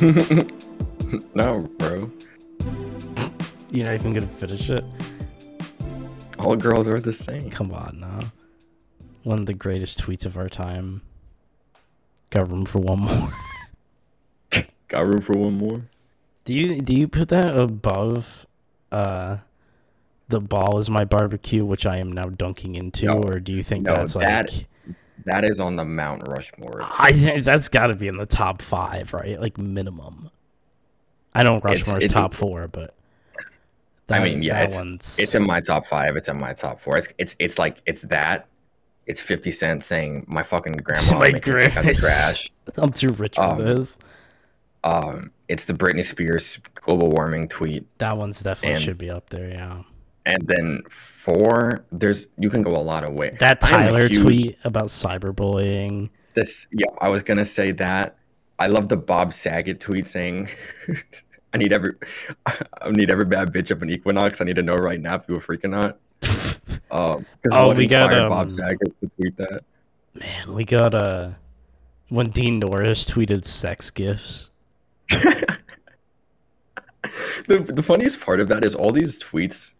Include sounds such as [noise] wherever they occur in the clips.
[laughs] no, bro. You're not even gonna finish it. All girls are the same. Come on now. One of the greatest tweets of our time. Got room for one more. [laughs] Got room for one more? Do you do you put that above uh the ball is my barbecue, which I am now dunking into, No. or do you think No, that's that- like That is on the Mount Rushmore. I that's got to be in the top five, right? Like minimum. I know Rushmore's it- top four, but I mean, yeah, that it's- one's It's in my top five. It's in my top four. It's it's, it's like it's that. It's Fifty Cent saying my fucking [laughs] grandma my make me take out the trash. [laughs] I'm too rich for Um, this. Um, it's the Britney Spears global warming tweet, That one's definitely and- should be up there. Yeah, and then four. There's you can go a lot of ways. that Tyler huge- tweet about cyberbullying. This yeah, I was gonna say that. I love the Bob Saget tweet saying, [laughs] "I need every, [laughs] I need every bad bitch up an Equinox. I need to know right now if you were freaking out." [laughs] Um, Oh, we got, um, Bob Saget to tweet that. Man, we got uh when Dean Norris tweeted sex gifts. The the funniest part of that is all these tweets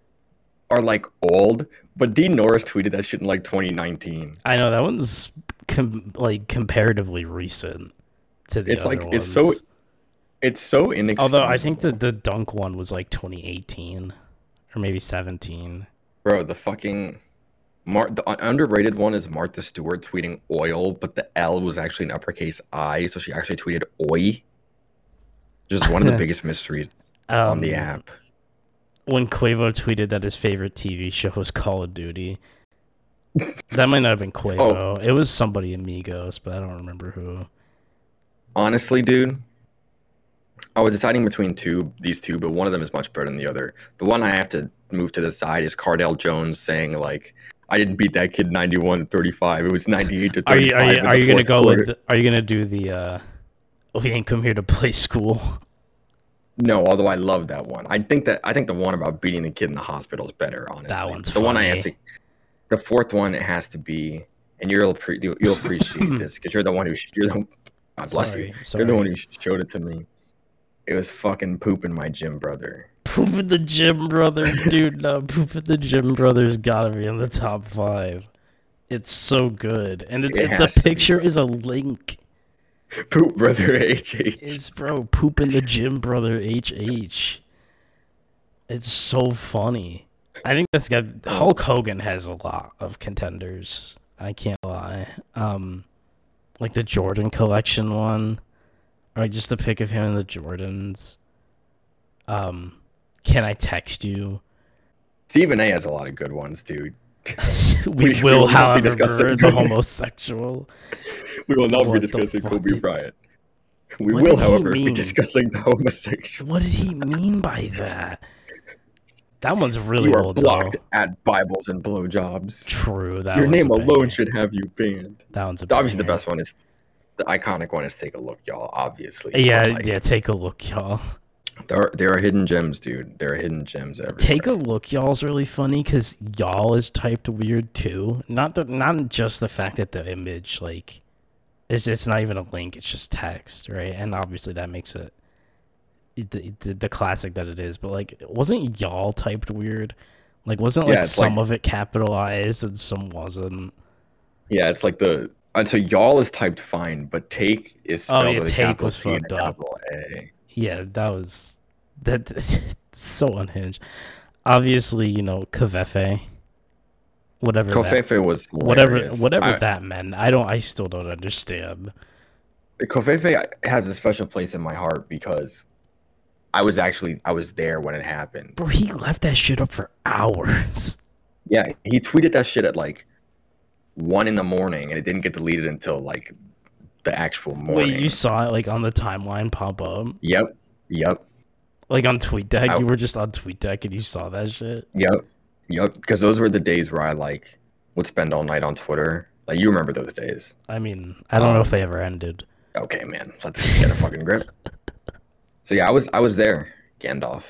are like old, but Dean Norris tweeted that shit in like 2019. I know that one's com- like comparatively recent to the It's other like it's so it's so inexcusable. Although I think that the dunk one was like 2018 or maybe 17. bro, the fucking Mar- the underrated one is Martha Stewart tweeting oil, but the L was actually an uppercase I, so she actually tweeted oi. Just one of the [laughs] biggest mysteries on the Um, app. When Quavo tweeted that his favorite TV show was Call of Duty. that might not have been Quavo. Oh. It was somebody in Amigos, but I don't remember who. Honestly, dude, I was deciding between two these two, but one of them is much better than the other. The one I have to move to the side is Cardale Jones saying like, "I didn't beat that kid 91 to 35. It was 98 to 35." Are you are you are you gonna go quarter." with are you gonna do the uh we ain't come here to play school? No, although I love that one. I think that I think the one about beating the kid in the hospital is better. Honestly, that one's the one I have to. The fourth one it has to be, and you'll you'll, appreciate [clears throat] this because you're the one who you're the God bless Sorry, you. sorry. You're the one who showed it to me. It was fucking pooping my gym brother. Poop at the gym brother, dude. No, poop at the gym brother's gotta be in the top five. It's so good, and it, It it- the to be, picture is a link. [laughs] Poop brother HH. It's bro poop in the gym brother HH. It's so funny. I think that's got Hulk Hogan has a lot of contenders. I can't lie. Um, like the Jordan collection one, or just the pic of him in the Jordans. Um, can I text you? Stephen A has a lot of good ones, dude. [laughs] we, We- will, will not be however, discussing the homosexual. We will not What be discussing Kobe did- Bryant. We what will, however, be discussing the homosexual. What did he mean by that? That one's really You are old. blocked though. at Bibles and blowjobs. True. That Your name alone should have you banned. That one's Obviously, the best one is the iconic one is "Take a Look, Y'all." Obviously, Yeah, like, yeah. Take a look, y'all. There are, there are hidden gems, dude. There are hidden gems everywhere. Take a look, y'all's really funny because y'all is typed weird too. Not the not just the fact that the image like it's it's not even a link; it's just text, right? And obviously that makes it the, the, the classic that it is. But like, wasn't y'all typed weird? Like, wasn't Yeah, like some like- of it capitalized and some wasn't? Yeah, it's like the and so y'all is typed fine, but take is Oh, spelled yeah, with a take was T and a fucked up. A. Yeah, that was that. it's [laughs] so unhinged. Obviously, you know, covfefe. Whatever. covfefe was whatever hilarious. whatever I- that meant i don't i still don't understand covfefe has a special place in my heart because I was actually I was there when it happened. bro he left that shit up for hours Yeah, he tweeted that shit at like one in the morning, and it didn't get deleted until like the actual morning. wait you saw it like on the timeline pop up Yep, yep, like on tweetdeck I- you were just on tweetdeck and you saw that shit yep, yep. Because those were the days where I like would spend all night on Twitter. Like you remember those days? i mean i don't know if um, they ever ended Okay, man, let's get a fucking grip. [laughs] So yeah, I was I was there, Gandalf.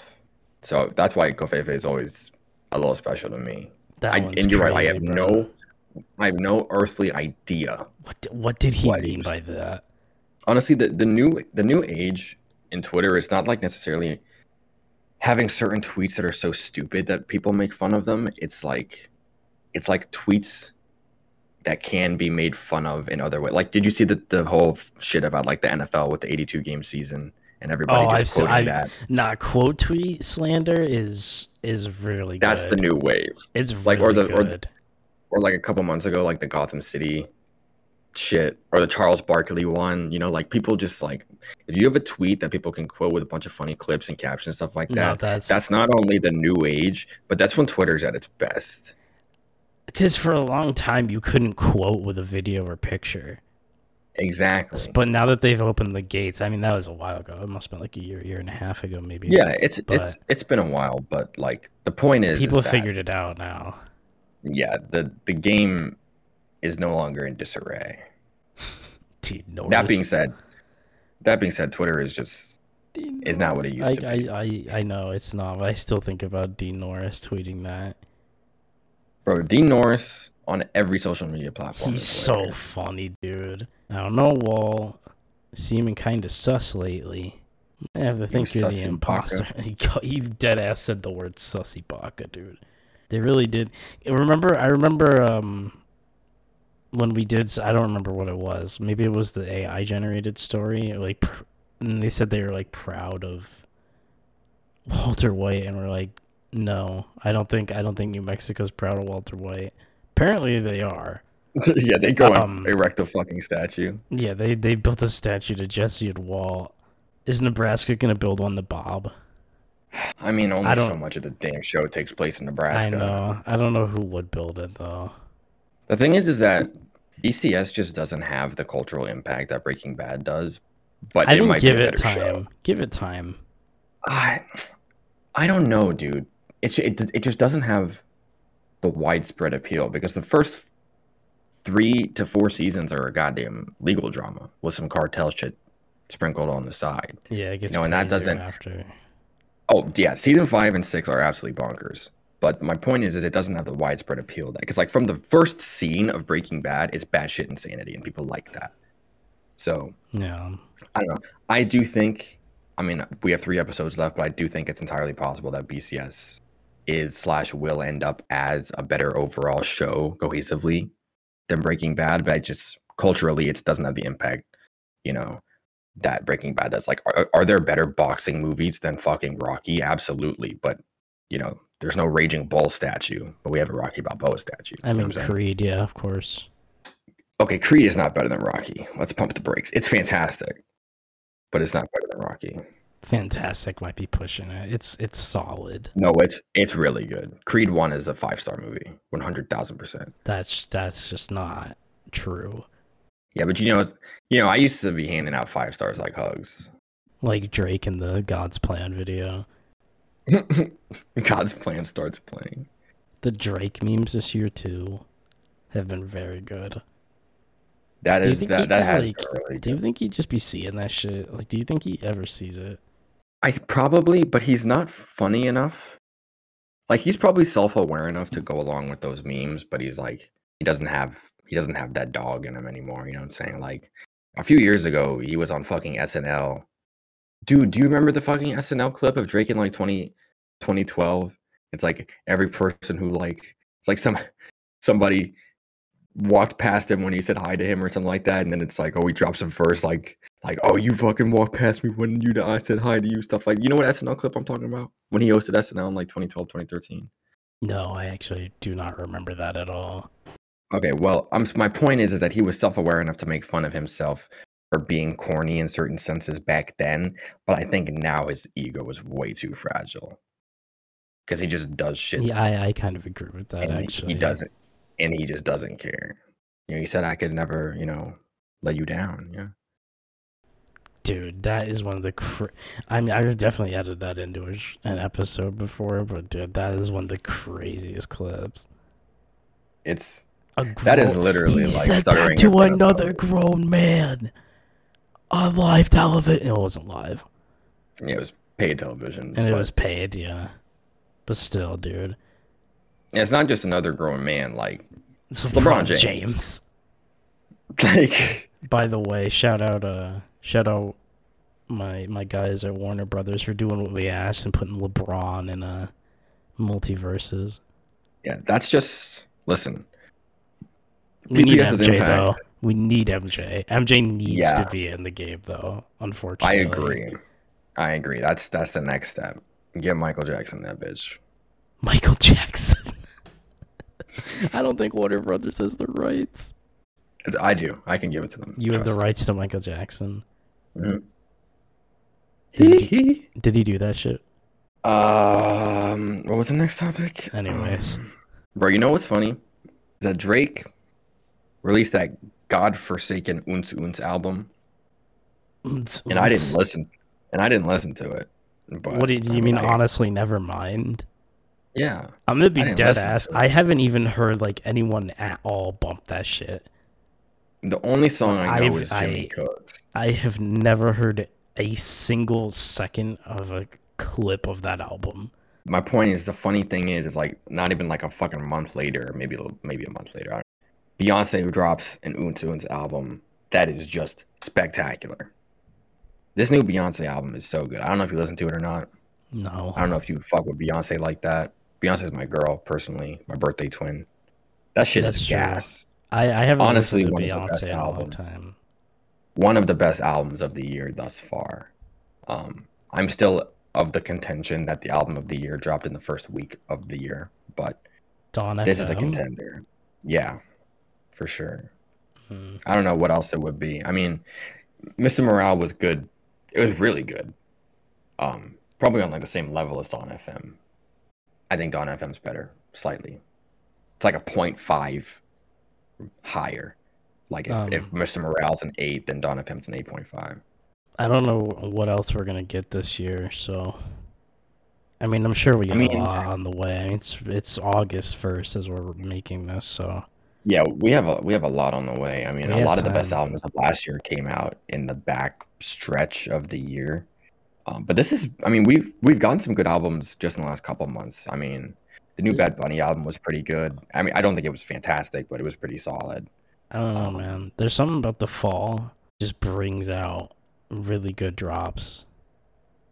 So that's why covfefe is always a little special to me. that I, and you're right. I have bro. no, I have no earthly idea. What what did he What mean was- by that? Honestly, the, the new the new age in Twitter is not like necessarily having certain tweets that are so stupid that people make fun of them. It's like it's like tweets that can be made fun of in other ways. Like, did you see the the whole shit about like the NFL with the 82 game season and everybody Oh, just I've seen- I- that? Not quote tweet slander is is really That's good. the new wave. It's like, really or the- or the- good. or like a couple months ago, like the Gotham City shit, or the Charles Barkley one. You know, like people just like if you have a tweet that people can quote with a bunch of funny clips and captions and stuff like no, that. that's That's not only the new age, but that's when Twitter's at its best. because for a long time you couldn't quote with a video or picture. Exactly. But now that they've opened the gates, I mean that was a while ago. It must have been like a year, year and a half ago, maybe. Yeah, it's it's it's been a while, but like the point is, people is have that, figured it out now. Yeah, the the game is no longer in disarray. [laughs] Dean That being said, that being said, Twitter is just Dean is not what it used to be. I, I, I know it's not, but I still think about Dean Norris tweeting that. bro. Dean Norris on every social media platform. He's so funny, dude. I don't know, Wall. Seeming kind of sus lately. I have to think you're the imposter. [laughs] He, he dead ass said the word sussy baka, dude. They really did. Remember, I remember um when we did. I don't remember what it was. Maybe it was the AI generated story. Like, pr- and they said they were like proud of Walter White, and we're like, no, I don't think. I don't think New Mexico's proud of Walter White. Apparently, they are. [laughs] yeah, they go Um, and erect a fucking statue. Yeah, they they built a statue to Jesse and Walt. Is Nebraska gonna build one to Bob? I mean, only I so much of the damn show takes place in Nebraska. I know. I don't know who would build it though. The thing is, is that BCS just doesn't have the cultural impact that Breaking Bad does. But I it think give it time. show. Give it time. I, I don't know, dude. It, it it just doesn't have the widespread appeal because the first three to four seasons are a goddamn legal drama with some cartel shit sprinkled on the side. Yeah, it gets No, and that doesn't- after. Oh yeah, season five and six are absolutely bonkers. But my point is, is it doesn't have the widespread appeal that because like from the first scene of Breaking Bad, it's batshit insanity, and people like that. So Yeah. I don't know. I do think. I mean, we have three episodes left, but I do think it's entirely possible that BCS is slash will end up as a better overall show cohesively than Breaking Bad. But I just culturally, it doesn't have the impact, you know, that Breaking Bad does. Like, are, are there better boxing movies than fucking Rocky? Absolutely, but you know, there's no Raging Bull statue, but we have a Rocky Balboa statue. I You know mean? Creed, yeah, of course. okay, Creed is not better than Rocky. Let's pump the brakes. It's fantastic, but it's not better than Rocky. Fantastic might be pushing it. It's it's solid. No, it's it's really good. Creed One is a five star movie, one hundred thousand percent. That's that's just not true. Yeah, but you know, you know, I used to be handing out five stars like hugs. Like Drake in the God's Plan video. [laughs] God's plan starts playing. The Drake memes this year too have been very good. That is that that has like, really Do you think he'd just be seeing that shit? Like, do you think he ever sees it? I probably, but he's not funny enough. Like he's probably self aware enough to go along with those memes, but he's like he doesn't have he doesn't have that dog in him anymore. You know what I'm saying? Like a few years ago, he was on fucking SNL. Dude, do you remember the fucking SNL clip of Drake in like 20, 2012? It's like every person who like it's like some somebody walked past him when he said hi to him or something like that, and then it's like, oh, he drops him first, like like, oh, you fucking walked past me when you I said hi to you, stuff like you know what SNL clip I'm talking about? When he hosted SNL in like 2012, 2013. No, I actually do not remember that at all. Okay, well, um, my point is is that he was self-aware enough to make fun of himself for being corny in certain senses back then, but I think now his ego is way too fragile because he just does shit. Yeah, I, I kind of agree with that actually. he doesn't, and he just doesn't care. You know, he said I could never, you know, let you down. Yeah. Dude, that is one of the. Cr- I mean, I've definitely added that into a sh- an episode before, but dude, that is one of the craziest clips. It's A that is literally he like said stuttering that to in front of another grown man on live television. It wasn't live, Yeah, it was paid television. and it was paid. Yeah, but still, dude. Yeah, it's not just another grown man. Like It's It's LeBron, LeBron James. James. [laughs] Like, By the way, shout out uh shout out my my guys at Warner Brothers for doing what we asked and putting LeBron in uh multiverses. yeah, that's just listen. We need PPS's MJ impact- though. We need MJ. MJ needs Yeah. to be in the game though. Unfortunately, I agree. I agree. That's that's the next step. Get Michael Jackson that bitch. [laughs] Michael Jackson. [laughs] I don't think Warner Brothers has the rights. It's- I do. I can give it to them. You have the rights to Michael Jackson. Mhm. Did he, did he do that shit? Um, what was the next topic? Anyways. Um, bro, you know what's funny? Is that Drake released that godforsaken Unz Unz album, and I didn't listen, and I didn't listen to it. But What do you, you mean? I- honestly, never mind. Yeah, I'm gonna be dead ass. I haven't even heard like anyone at all bump that shit. the only song I know I've- is Jimmy I- Cooks. I have never heard a single second of a clip of that album. My point is, the funny thing is, it's like not even like a fucking month later, maybe a maybe a month later. Beyonce drops an Unz album that is just spectacular. This new Beyonce album is so good. I don't know if you listen to it or not. No, I don't know if you fuck with Beyonce like that. Beyonce's my girl, personally, my birthday twin. That shit That's is true. gas. I, I haven't honestly, one of the best in a long albums. time. One of the best albums of the year thus far. Um, I'm still of the contention that the album of the year dropped in the first week of the year, but Dawn this is a contender. Yeah, for sure. Hmm. I don't know what else it would be. I mean, Mr. Morale was good. It was really good. Um, probably on like the same level as Dawn FM. I think Dawn FM's better slightly. It's like a 0.5 higher. Like if, Um, if Mr. Morale's an eight, then Dawn FM's an eight point five. I don't know what else we're gonna get this year. So, I mean, I'm sure we get mean- a lot on the way. It's it's August first as we're making this, so Yeah, we have a we have a lot on the way. I mean, We a lot of the best albums of last year came out in the back stretch of the year. Um, but this is, I mean, we've we've gotten some good albums just in the last couple of months. I mean, the new Bad Bunny album was pretty good. I mean, I don't think it was fantastic, but it was pretty solid. I don't know, Um, man. There's something about the fall just brings out really good drops.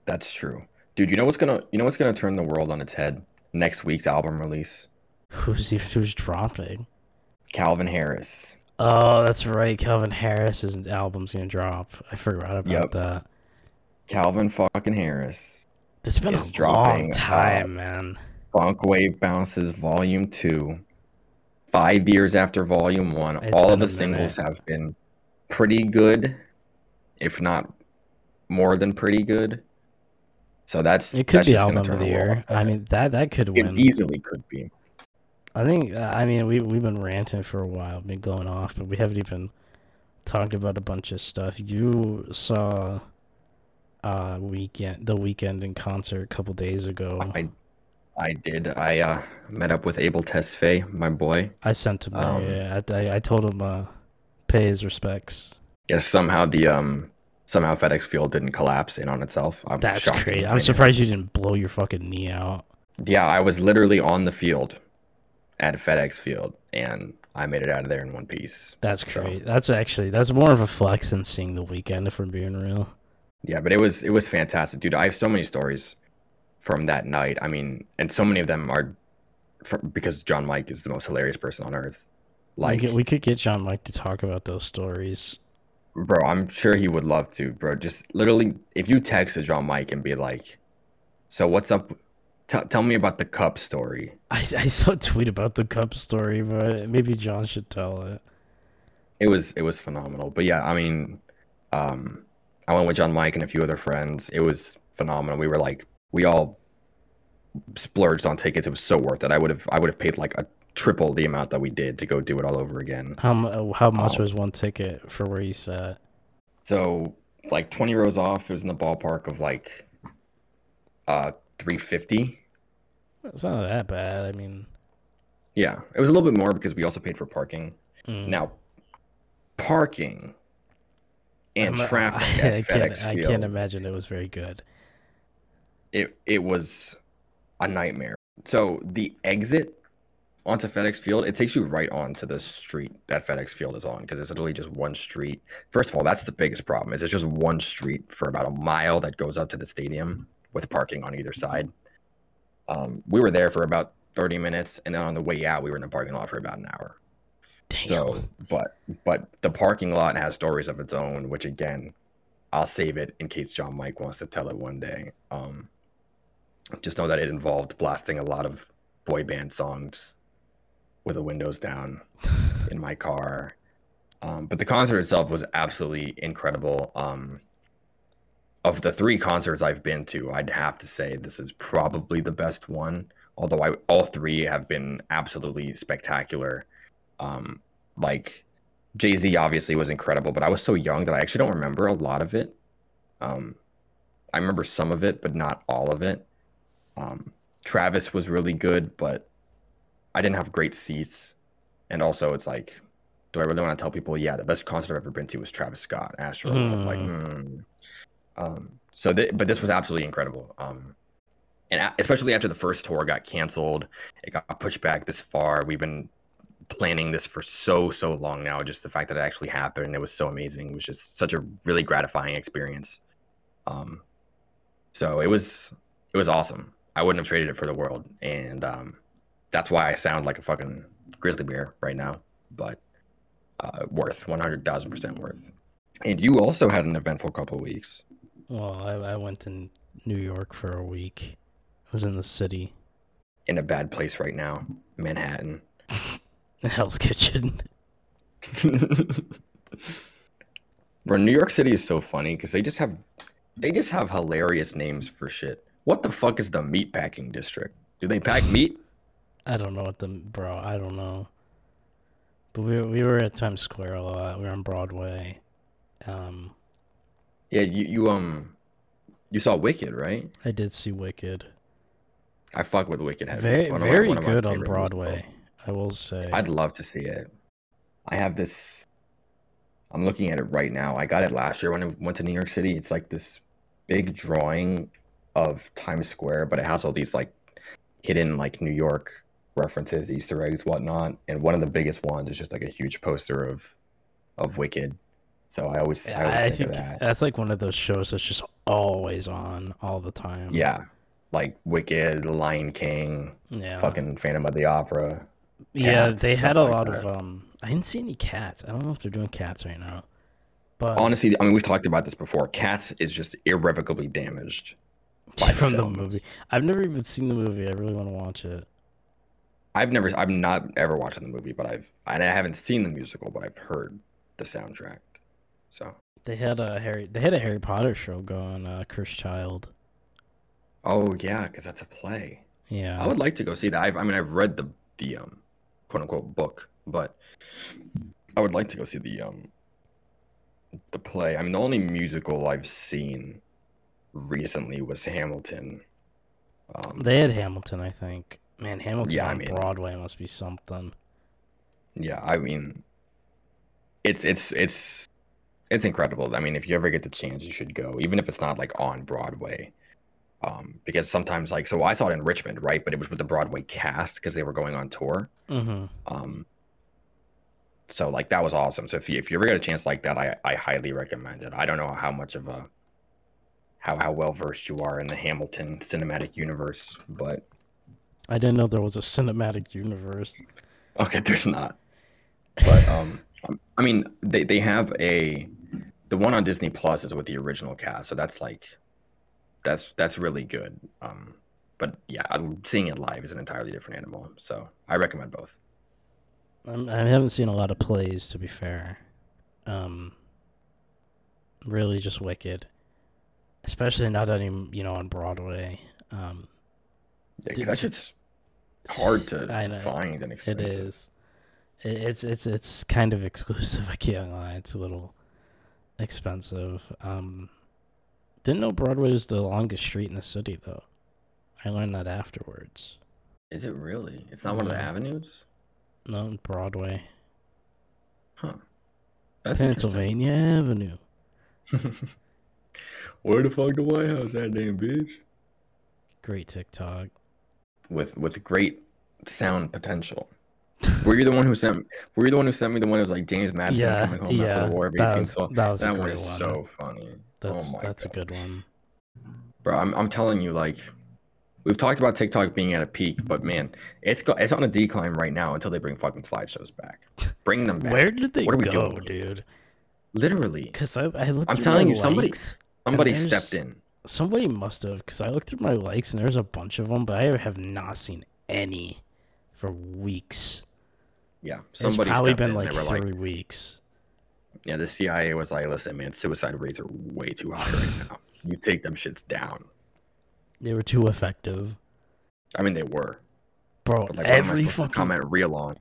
That's true, dude. You know what's gonna you know what's gonna turn the world on its head? Next week's album release, [laughs] Who's who's dropping? Calvin Harris. Oh, that's right. Calvin Harris's album's gonna drop. I forgot about Yep. that. Calvin fucking Harris. It's been a long uh, time, man. Funk Wav Bounces Volume 2. Five years after Volume 1, It's all of the singles have been pretty good, if not more than pretty good. So that's It could that's be just album of the year. I mean, that that could it win. easily could be. I think. uh, I mean, we we've been ranting for a while, been going off, but we haven't even talked about a bunch of stuff. You saw, uh, Weeknd the Weeknd in concert a couple days ago. I I did. I uh, met up with Abel Tesfaye, my boy. I sent him. Um, yeah, I, I I told him uh, pay his respects. Yes, somehow the um somehow FedEx Field didn't collapse in on itself. I'm That's crazy. I'm surprised you didn't blow your fucking knee out. Yeah, I was literally on the field at a FedEx Field, and I made it out of there in one piece. That's So- That's actually that's more of a flex than seeing the Weeknd, if we're being real. Yeah, but it was it was fantastic, dude. I have so many stories from that night. I mean, and so many of them are from, because John Mike is the most hilarious person on earth. Like, we could, we could get John Mike to talk about those stories. bro, I'm sure he would love to, bro. Just literally, if you texted John Mike and be like, "So what's up? T- tell me about the cup story." I, I saw a tweet about the cup story, but maybe John should tell it. It was it was phenomenal. But yeah, I mean, um, I went with John Mike and a few other friends. It was phenomenal. We were like, we all splurged on tickets. It was so worth it. I would have I would have paid like a triple the amount that we did to go do it all over again. How how much Oh. was one ticket for where you sat? So like 20 rows off, it was in the ballpark of like uh 350. It's not that bad. I mean, Yeah, it was a little bit more because we also paid for parking. mm. Now, parking and I'm traffic [laughs] I, at can't. I can't imagine it was very good. it it was a nightmare. So the exit onto FedEx Field, it takes you right onto the street that FedEx Field is on because it's literally just one street. First of all, that's the biggest problem. Is it's just one street for about a mile that goes up to the stadium with parking on either side. Um, we were there for about 30 minutes, and then on the way out, we were in the parking lot for about an hour. Damn. So, but but the parking lot has stories of its own, which again, I'll save it in case John Mike wants to tell it one day. Um, just know that it involved blasting a lot of boy band songs with the windows down [laughs] in my car. Um, but the concert itself was absolutely incredible. Um, of the three concerts I've been to, I'd have to say this is probably the best one. Although I, all three have been absolutely spectacular. Um, like Jay Z obviously was incredible, but I was so young that I actually don't remember a lot of it. Um, I remember some of it, but not all of it. Um, Travis was really good, but I didn't have great seats. And also, it's like, do I really want to tell people? Yeah, the best concert I've ever been to was Travis Scott, Astro. I'm like, hmm. Um, so, th- but this was absolutely incredible. Um, and a- especially after the first tour got canceled, it got pushed back this far. We've been planning this for so so long now. Just the fact that it actually happened, it was so amazing. It was just such a really gratifying experience. Um, so it was it was awesome. I wouldn't have traded it for the world, and um, that's why I sound like a fucking grizzly bear right now. But uh, worth one hundred thousand percent worth. And you also had an eventful couple weeks. Well, I, I went to New York for a week. I was in the city, in a bad place right now, Manhattan. [laughs] Hell's Kitchen. [laughs] Bro, New York City is so funny because they just have they just have hilarious names for shit. What the fuck is the meat packing district? Do they pack [laughs] meat? I don't know what the bro. I don't know. But we we were at Times Square a lot. We were on Broadway. Um, Yeah, you, you um you saw Wicked, right? I did see Wicked. I fuck with Wicked heavy. Very my- very good on Broadway. I will say. I'd love to see it. I have this. I'm looking at it right now. I got it last year when I went to New York City. It's like this big drawing of Times Square, but it has all these like hidden like New York references, Easter eggs, whatnot. And one of the biggest ones is just like a huge poster of of Wicked. So I always, I always I think, that. that's like one of those shows that's just always on all the time. Yeah, like Wicked, Lion King, Yeah. fucking Phantom of the Opera. yeah, Cats, they had a like lot that. of um I didn't see any cats. I don't know if they're doing cats right now. But Honestly, I mean, we've talked about this before. Cats is just irrevocably damaged by [laughs] from the film. movie. I've never even seen the movie. I really want to watch it. I've never, I've not ever watched the movie, but I've, and I haven't seen the musical, but I've heard the soundtrack. So, They had a Harry they had a Harry Potter show going, uh Cursed Child. oh yeah, because that's a play. Yeah. I would like to go see that. I've, I mean, I've read the the um, quote unquote book, but I would like to go see the um, the play. I mean, the only musical I've seen recently was Hamilton. Um, They had Hamilton, I think. Man, Hamilton Yeah, I on mean- Broadway must be something. yeah, I mean, it's it's it's it's incredible. I mean, if you ever get the chance, you should go, even if it's not like on Broadway. Um, because sometimes, like, so I saw it in Richmond, right? But it was with the Broadway cast because they were going on tour. Mm-hmm. Um, so like that was awesome. So if you if you ever get a chance like that, I I highly recommend it. I don't know how much of a how how well versed you are in the Hamilton cinematic universe, but I didn't know there was a cinematic universe. okay, there's not. But um, um, I mean, they they have a the one on Disney Plus is with the original cast, so that's like that's that's really good. Um, but yeah, seeing it live is an entirely different animal. So I recommend both. I haven't seen a lot of plays, to be fair. Um, really just Wicked, especially not any you know on Broadway. Um, Yeah, Dude, that shit's hard to, to find and expensive. is. It, it's it's it's kind of exclusive. [laughs] I can't lie. It's a little expensive. Um, didn't know Broadway was the longest street in the city though. I learned that afterwards. Is it really? It's not one of the avenues? No, Broadway, Huh. That's Pennsylvania Avenue. [laughs] Where the fuck the White House at, damn bitch? Great TikTok. With with great sound potential. Were you the one who sent? Were you the one who sent me the one that was like James Madison Yeah, coming home yeah, after the War of that 1812? was- that was that one great is one. so funny. Oh that's, oh my that's a good one. Bro, I'm, I'm telling you, like, we've talked about TikTok being at a peak, but man, it's go, it's on a decline right now until they bring fucking slideshows back. Bring them back. Where did they What are we go, doing? dude? Literally, Because I, I looked I'm telling you, somebody- likes. somebody there's- stepped in. Somebody must have, because I looked through my likes and there's a bunch of them, but I have not seen any for weeks. Yeah, It's somebody probably been like they were like, three weeks. yeah, the CIA was like, listen, man, suicide rates are way too high right now. You take them shits down. They were too effective, I mean, they were, bro. but like, what am I every fucking comment real on?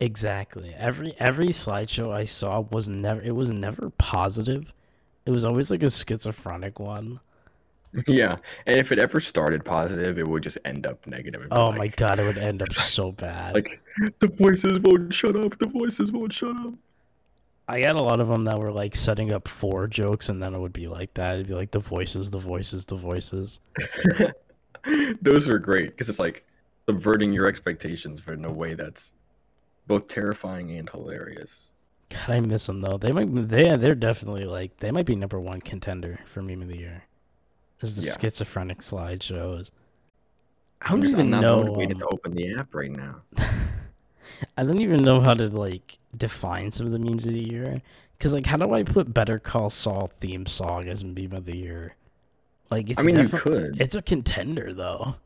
exactly every every slideshow I saw was never it was never positive. It was always like a schizophrenic one. Yeah, and if it ever started positive, it would just end up negative. Oh like, my god, it would end up [laughs] so bad. Like the voices won't shut up. The voices won't shut up. I had a lot of them that were like setting up four jokes, and then it would be like that. It'd be like the voices, the voices, the voices. [laughs] Those were great because it's like subverting your expectations, but in a way that's both terrifying and hilarious. God, I miss them though. They might, they, they're definitely like they might be number one contender for meme of the year. Is the Yeah. schizophrenic slideshows. I I'm, don't just, I'm even not know. motivated to open the app right now. [laughs] I don't even know how to like define some of the memes of the year. Cause like, how do I put Better Call Saul theme song as meme of the year? Like, it's I mean, you could. It's a contender though.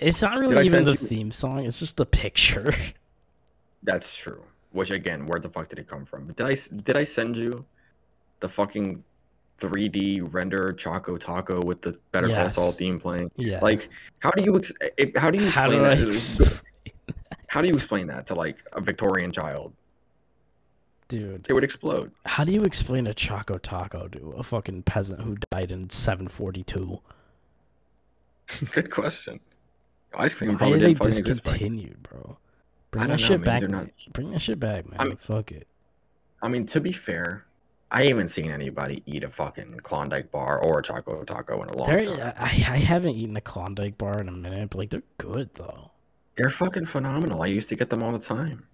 It's not I really even the you- theme song. It's just the picture. [laughs] That's true. Which again, where the fuck did it come from? Did I did I send you the fucking 3D render Choco Taco with the Better Call Saul theme playing? yeah. Like, how do you ex- if- how do you how explain do that? Explain? [laughs] How do you explain that to like a Victorian child? Dude, It would explode. how do you explain a Choco Taco to a fucking peasant who died in 742? [laughs] Good question. Ice cream Why probably are they didn't fucking exist back discontinued, bro? Bring that know, shit man. back. Man. not- Bring that shit back, man. I'm- Fuck it. I mean, to be fair, I haven't seen anybody eat a fucking Klondike bar or a Choco Taco in a long They're, time. I, I haven't eaten a Klondike bar in a minute, but like they're good though. They're fucking phenomenal. I used to get them all the time.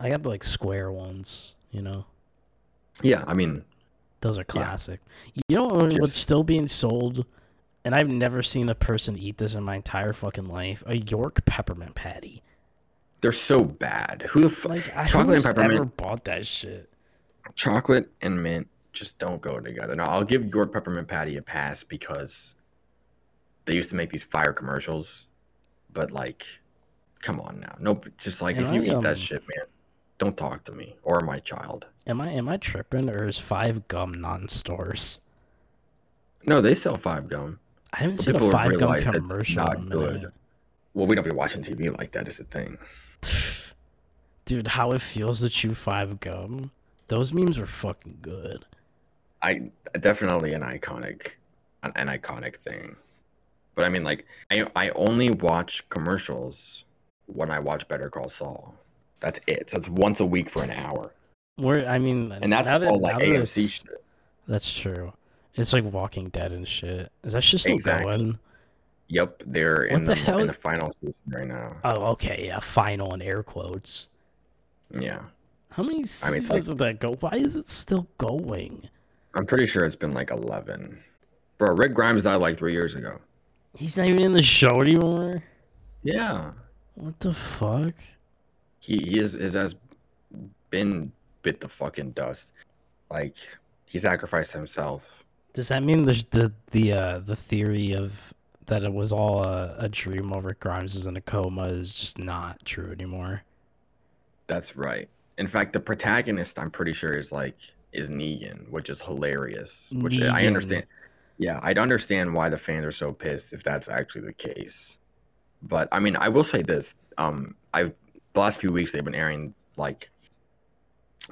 I got the like square ones, you know. Yeah, I mean, Those are classic. You know what- what's Just- still being sold, and I've never seen a person eat this in my entire fucking life. A York peppermint patty. they're so bad. Who the fuck? Like Chocolate and peppermint. ever bought that shit. Chocolate and mint just don't go together. Now, I'll give York Peppermint Patty a pass because they used to make these fire commercials, but like, come on now. Nope. Just like, And if you I, eat um, that shit, man, don't talk to me or my child. Am I am I tripping or is Five Gum non stores? No, they sell five gum. I haven't But seen a Five Gum commercial. not in a good. minute. Well, we don't be watching TV like that. Is the thing. [sighs] Dude, how it feels to chew five gum. Those memes were fucking good. I definitely an iconic, an, iconic thing. But I mean, like, I I only watch commercials when I watch Better Call Saul. That's it. So it's once a week for an hour, Where I mean, and that's that- all like that AMC it's- shit. That's true. It's like Walking Dead and shit. Is that shit still Exactly. going? Yep, they're in the the, in the final season right now. Oh, okay, yeah. Final in air quotes. Yeah, How many I mean, seasons like- did that go? Why is it still going? I'm pretty sure it's been like 11. Bro, Rick Grimes died like three years ago. He's not even in the show anymore. Yeah, What the fuck? he he is his has been bit the fucking dust. Like he sacrificed himself. Does that mean the the the uh, the theory of that it was all a, a dream over Grimes is in a coma is just not true anymore? That's right. In fact, the protagonist, I'm pretty sure, is like is Negan, which is hilarious. Which I understand. Yeah, I'd understand why the fans are so pissed if that's actually the case. But I mean, I will say this: um, I've the last few weeks they've been airing like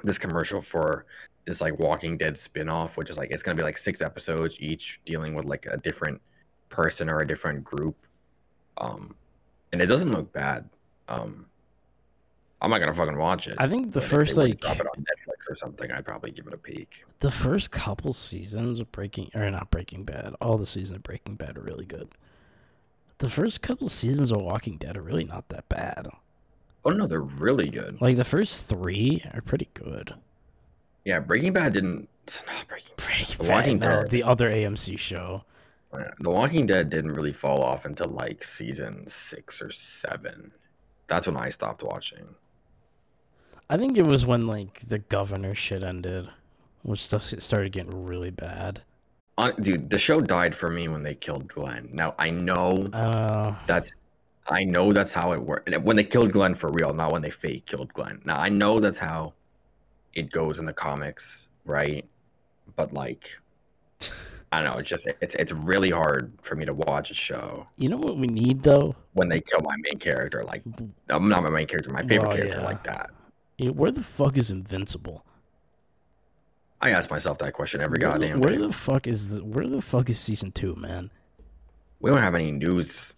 this commercial for this like Walking Dead spin-off, which is like it's gonna be like six episodes each dealing with like a different person or a different group. Um, and it doesn't look bad. Um, I'm not gonna fucking watch it. I think the but first like drop it on Netflix or something, I'd probably give it a peek. the first couple seasons of Breaking or not Breaking Bad, all the seasons of Breaking Bad are really good. The first couple seasons of Walking Dead are really not that bad. Oh no, they're really good. Like the first three are pretty good. Yeah, Breaking Bad didn't. No, Breaking. Breaking The Bad, Walking no, Dead. the other AMC show. The Walking Dead didn't really fall off until like season six or seven. That's when I stopped watching. I think it was when like the governor shit ended, which stuff started getting really bad. On, dude, the show died for me when they killed Glenn. Now I know Uh, that's I know that's how it worked. When they killed Glenn for real, not when they fake killed Glenn. Now I know that's how it goes in the comics, right? But like I don't know, it's just it's it's really hard for me to watch a show you know what we need though? when they kill my main character like I'm not my main character, my favorite character yeah. like that. You know, where the fuck is Invincible? I ask myself that question every Where goddamn Where day. the fuck is the, where the fuck is season two, man? We don't have any news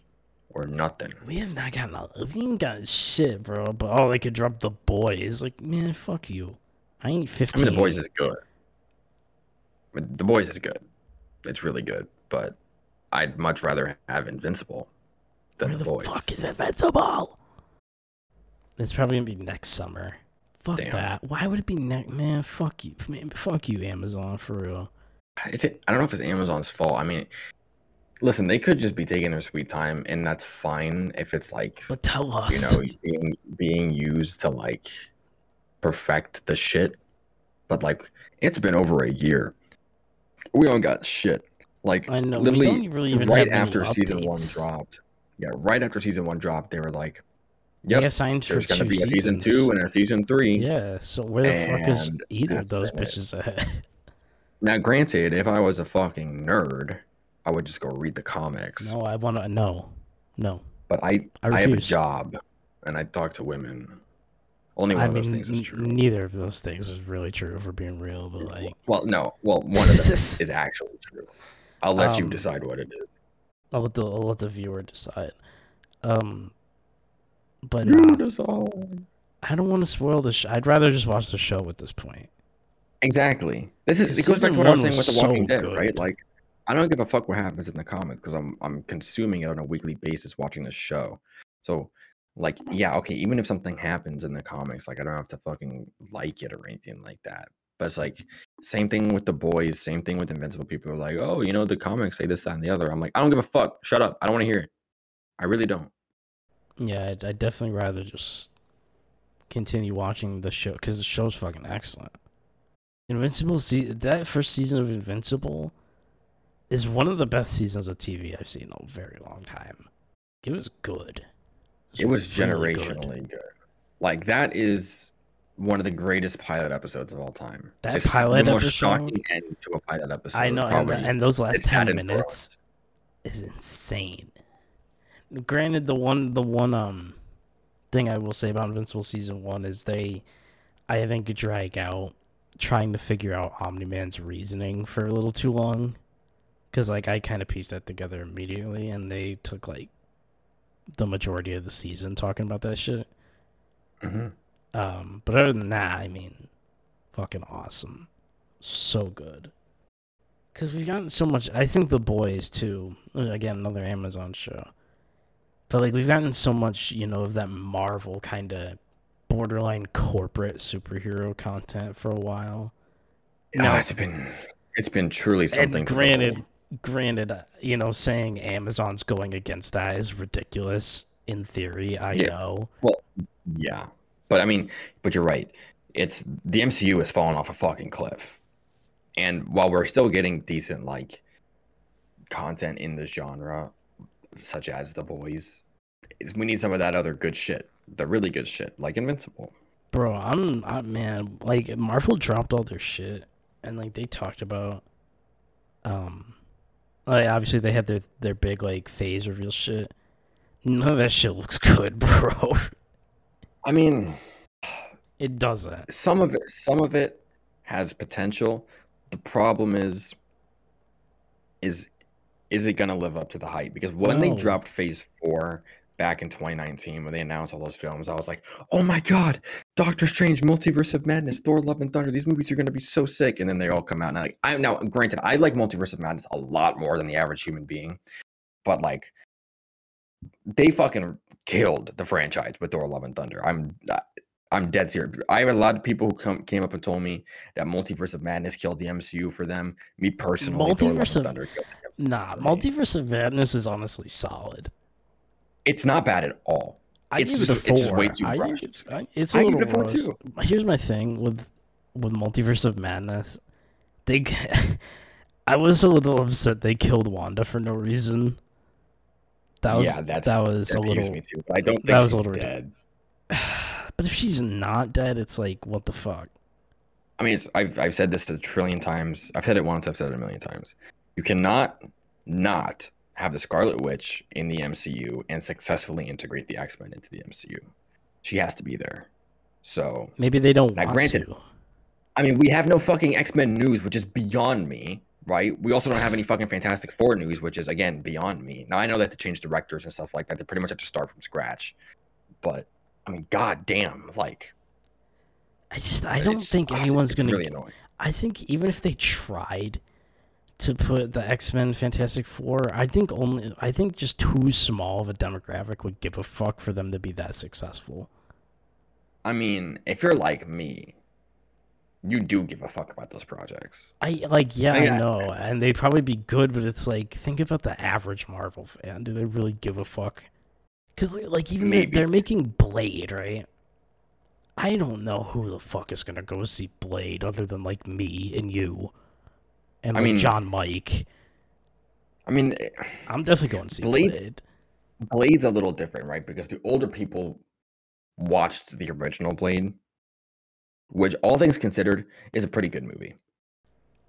or nothing. We have not gotten a, we ain't got shit, bro. But oh, they could drop the boys. Like, man, fuck you. I ain't fifteen. I mean, the boys is good. I mean, The boys is good. It's really good, but I'd much rather have Invincible than the boys. Where the, the boys. fuck is Invincible? It's probably gonna be next summer. Fuck Damn. that. Why would it be neck? Man, fuck you. Man, fuck you, Amazon, for real. It's, I don't know if it's Amazon's fault. I mean, listen, they could just be taking their sweet time, and that's fine if it's like But tell us. you know being being used to like perfect the shit. But like, it's been over a year. We don't got shit. Like I know. literally don't really right after season one dropped. Yeah, right after season one dropped, they were like, They "Yep, assigned for there's gonna be a season seasons. two and a season three. Yeah. So where the fuck is either of those bitches ahead? [laughs] Now, granted, if I was a fucking nerd, I would just go read the comics. no, I want to. No, no. But I, I I, have a job, and I talk to women. Only one I of those mean, things is true. neither of those things is really true for being real. But like, Well, no. Well, one of [laughs] them is actually true. I'll let you Um, decide what it is. I'll let the I'll let the viewer decide. Um, but You nah, decide. I don't want to spoil the. Sh- I'd rather just watch the show at this point. Exactly. This is Because it goes back to what I was one saying with The Walking so Dead, right? Like, I don't give a fuck what happens in the comics because I'm I'm consuming it on a weekly basis, watching the show. So, like, yeah, okay, even if something happens in the comics, like, I don't have to fucking like it or anything like that. But it's like same thing with the boys, same thing with Invincible. People are like, oh, you know, the comics say this, that, and the other. I'm like, I don't give a fuck. Shut up. I don't want to hear it. I really don't. Yeah, I'd, I'd definitely rather just continue watching the show because the show's fucking excellent. Invincible, se- that first season of Invincible is one of the best seasons of TV I've seen in a very long time. It was good. It was really generationally good. Like that is one of the greatest pilot episodes of all time. That It's pilot the most episode- shocking end to a pilot episode. I know, and, the- and those last ten minutes is insane. Granted, the one the one um thing I will say about Invincible season one is they, I think, drag out trying to figure out Omni Man's reasoning for a little too long, because like I kind of pieced that together immediately, and they took like the majority of the season talking about that shit. Mhm. Um, but other than that, I mean, fucking awesome, so good. Cause we've gotten so much. I think the boys too. Again, another Amazon show. But like we've gotten so much, you know, of that Marvel kind of borderline corporate superhero content for a while. Yeah, No. it's been it's been truly something. and granted, granted, uh, you know, saying Amazon's going against that is ridiculous. In theory, I Yeah. know. Well, yeah, but I mean, but you're right. It's the MCU has fallen off a fucking cliff, and while we're still getting decent like content in the genre, such as The Boys, it's, we need some of that other good shit, the really good shit, like Invincible. Bro, I'm, I man, like Marvel dropped all their shit, and like they talked about, um, like obviously they had their their big like phase reveal shit. None of that shit looks [laughs] good, bro. I mean, It doesn't. some of it some of it has potential the problem is is is it going to live up to the hype because when they dropped phase 4 back in 2019 when they announced all those films i was like oh my god doctor strange multiverse of madness thor love and thunder these movies are going to be so sick and then they all come out and I, like i now granted i like multiverse of madness a lot more than the average human being but like they fucking killed the franchise with Thor: Love and Thunder. I'm I'm dead serious. I have a lot of people who come came up and told me that Multiverse of Madness killed the MCU for them. Me personally, Thor: Love Multiverse and of- Thunder killed Nah. Multiverse of Madness is honestly solid. It's not bad at all. I It's give it a just- four. it's just way too I rushed. it's I, it's a I give little it a four, too. Here's my thing with with Multiverse of Madness. They, [laughs] I was a little upset they killed Wanda for no reason. That was yeah, that's that was that a little. me too. But I don't think that was a little dead. [sighs] But if she's not dead, it's like what the fuck. I mean, it's, I've I've said this a trillion times. I've said it once. I've said it a million times. You cannot not have the Scarlet Witch in the MCU and successfully integrate the X Men into the MCU. She has to be there. So Maybe they don't Now, want granted- to. I mean, we have no fucking X Men news, which is beyond me, right? We also don't have any fucking Fantastic Four news, which is again beyond me. Now I know they have to change directors and stuff like that. They pretty much have to start from scratch. But I mean, god damn, like I just I don't think anyone's gonna. really annoying. I think even if they tried to put the X Men Fantastic Four, I think only I think just too small of a demographic would give a fuck for them to be that successful. I mean, if you're like me, you do give a fuck about those projects. I like yeah, I- I know, and they'd probably be good, but it's like think about the average Marvel fan. Do they really give a fuck? Because like even they're, they're making Blade, right? I don't know who the fuck is gonna go see Blade other than like me and you, and I mean- John Mike. I mean, eh, I'm definitely going to see Blade's- Blade. Blade's a little different, right? Because the older people watched the original Blade, which, all things considered, is a pretty good movie.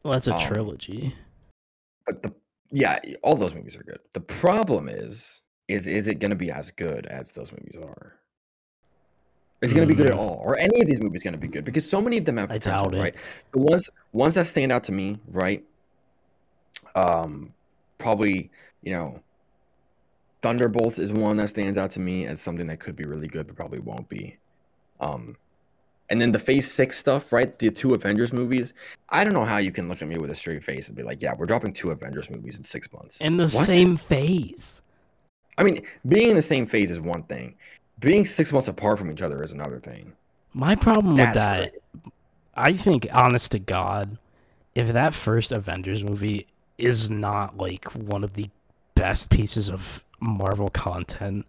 Well, that's a um, trilogy. But the yeah, all those movies are good. The problem is, is is it going to be as good as those movies are? Is it going to be good at Mm. all, or any of these movies going to be good? Because so many of them have potential, right? The ones ones that stand out to me, right? Um, probably you know, Thunderbolt is one that stands out to me as something that could be really good, but probably won't be. Um, and then the Phase Six stuff, right? The two Avengers movies. I don't know how you can look at me with a straight face and be like, "Yeah, we're dropping two Avengers movies in six months." In the What? same phase. I mean, being in the same phase is one thing. Being six months apart from each other is another thing. My problem with that, crazy. I think, honest to God, if that first Avengers movie is not like one of the best pieces of Marvel content,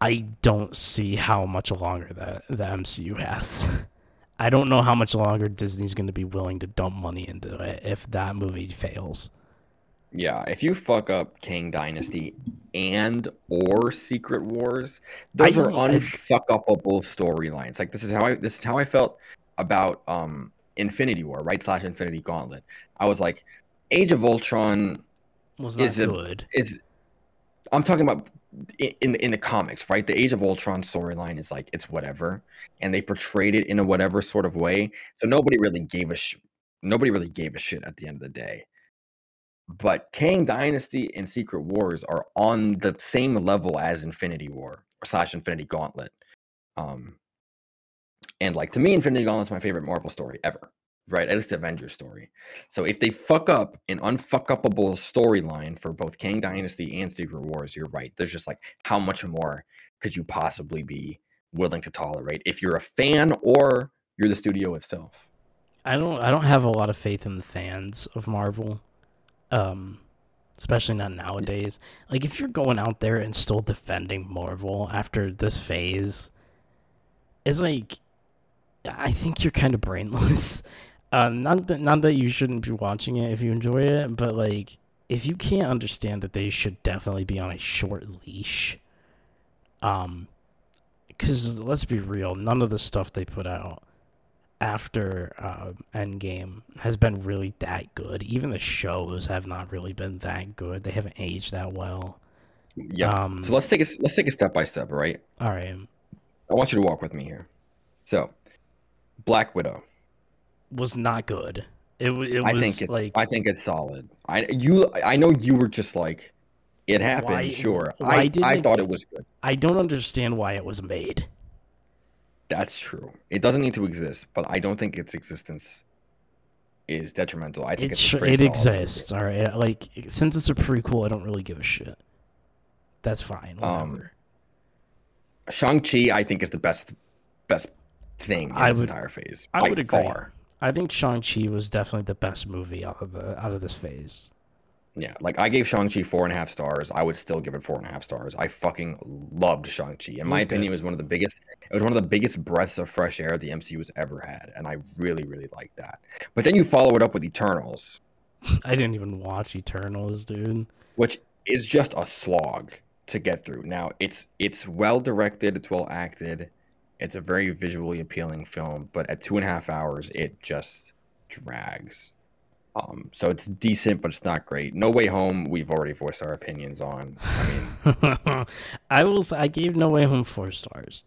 I don't see how much longer that the MCU has. [laughs] I don't know how much longer Disney's going to be willing to dump money into it if that movie fails. Yeah, if you fuck up Kang Dynasty and or Secret Wars, those I are unfuckupable storylines. Like this is how I this is how I felt about um Infinity War, right? Slash Infinity Gauntlet. I was like, Age of Ultron Was not Is good. is I'm talking about in the in the comics, right? The Age of Ultron storyline is like it's whatever, and they portrayed it in a whatever sort of way. So nobody really gave a sh- nobody really gave a shit at the end of the day. But Kang Dynasty and Secret Wars are on the same level as Infinity War slash Infinity Gauntlet. Um, and like to me, Infinity Gauntlet's my favorite Marvel story ever, right? At least Avengers story. So if they fuck up an unfuckupable storyline for both Kang Dynasty and Secret Wars, you're right. There's just like how much more could you possibly be willing to tolerate if you're a fan or you're the studio itself? I don't I don't have a lot of faith in the fans of Marvel. Um especially not nowadays. Like if you're going out there and still defending Marvel after this phase, it's like I think you're kind of brainless. Uh, [laughs] not that not that you shouldn't be watching it if you enjoy it, but like if you can't understand that they should definitely be on a short leash, um, because let's be real, none of the stuff they put out after uh, Endgame has been really that good. Even the shows have not really been that good. They haven't aged that well. Yeah. Um, so let's take a let's take a step by step, right? all right. I want you to walk with me here. So, Black Widow. Was not good. It, it I was think it's like I think it's solid. I you I know you were just like it happened, Why- sure. why I I it- thought it was good. I don't understand why it was made. That's true. It doesn't need to exist, but I don't think its existence is detrimental. I think It's it's, a sure pretty it exists. All right. Like since it's a prequel, I don't really give a shit. That's fine. Um, Whatever. Shang Chi, I think, is the best best thing in I this would- entire phase. I would agree. far. I think Shang Chi was definitely the best movie out of the out of this phase. Yeah, like I gave Shang Chi four and a half stars. I would still give it four and a half stars. I fucking loved Shang Chi. In my opinion, good. it was one of the biggest. It was one of the biggest breaths of fresh air the MCU has ever had, and I really, really liked that. But then you follow it up with Eternals, I didn't even watch Eternals, dude. which is just a slog to get through. Now it's it's well directed, it's well acted, it's a very visually appealing film, but at two and a half hours, it just drags. Um, so it's decent, but it's not great. No Way Home, we've already voiced our opinions on. I mean, [laughs] I was I gave No Way Home four stars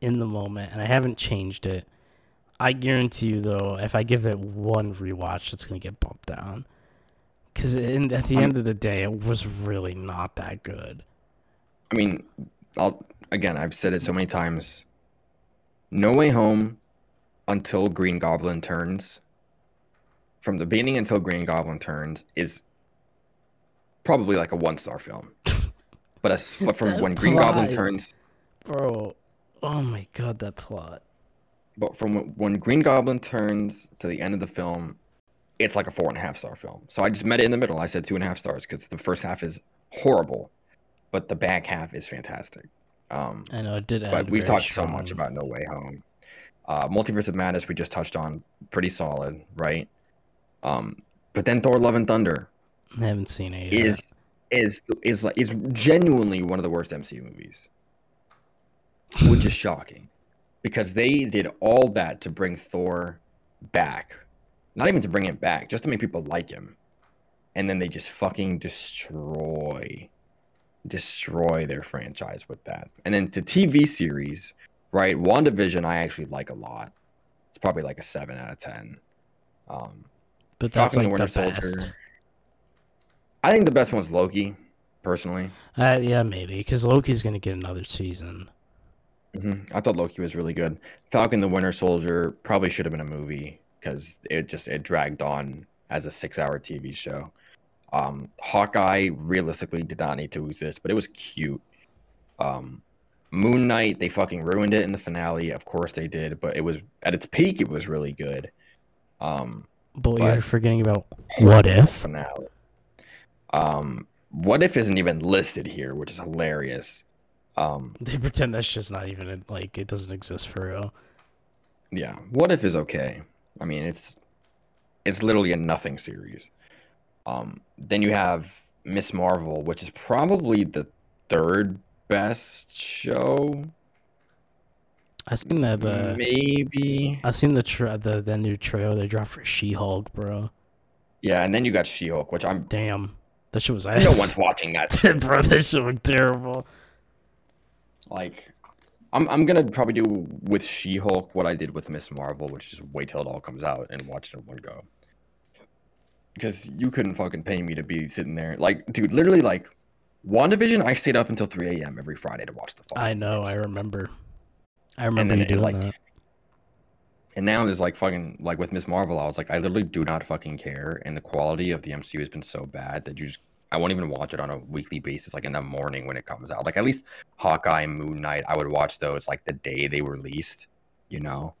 in the moment, and I haven't changed it. I guarantee you, though, if I give it one rewatch, it's gonna get bumped down. Because at the I'm- end of the day, it was really not that good. I mean, I'll again, I've said it so many times. No Way Home until Green Goblin turns. From the beginning until Green Goblin turns is probably like a one star film. But as [laughs] but from when Green Goblin turns, Bro, oh my god, that plot. but from when- Green Goblin turns to the end of the film, it's like a four and a half star film. So I just met it in the middle. I said two and a half stars because the first half is horrible, but the back half is fantastic. Um, I know it did but we've talked so much about No Way Home. Uh, Multiverse of Madness we just touched on, pretty solid, right? Um, but then Thor: Love and Thunder I haven't seen it yet. is is is like is genuinely one of the worst MCU movies, which is [laughs] shocking, because they did all that to bring Thor back, not even to bring him back, just to make people like him, and then they just fucking destroy, destroy their franchise with that. And then the TV series, right? WandaVision, I actually like a lot. It's probably like a seven out of ten. Um, but that's Falcon like the Winter best. Soldier. I think the best one's Loki, personally. Uh, yeah, maybe because Loki's gonna get another season. hmm I thought Loki was really good. Falcon the Winter Soldier probably should have been a movie because it just it dragged on as a six-hour TV show. Um, Hawkeye realistically did not need to exist, but it was cute. Um, Moon Knight they fucking ruined it in the finale. Of course they did, but it was at its peak. It was really good. Um, But, But- you're forgetting about what if? finale. Um, what if isn't even listed here, which is hilarious. Um, [laughs] They pretend that's just not even like it doesn't exist for real. yeah, what if is okay. I mean, it's it's literally a nothing series. Um, then you have Miss Marvel, which is probably the third best show. I seen that. Uh, Maybe. I seen the tra- the the new trailer they dropped for She Hulk, bro. Yeah, and then you got She-Hulk, which I'm. Damn, that shit was [laughs] No one's watching that. [laughs] bro, that shit looked terrible. Like, I'm I'm gonna probably do with She-Hulk what I did with Miss Marvel, which is wait till it all comes out and watch it in one go. Because you couldn't fucking pay me to be sitting there, like, dude, literally, like, WandaVision. I stayed up until 3 a.m. every Friday to watch the. fucking I know. I remember. I remember then you it, like- that. And now there's like fucking like with Miss Marvel, I was like, I literally do not fucking care, and the quality of the MCU has been so bad that you just. I won't even watch it on a weekly basis, like in the morning when it comes out. Like at least Hawkeye and Moon Knight, I would watch those like the day they were released, you know.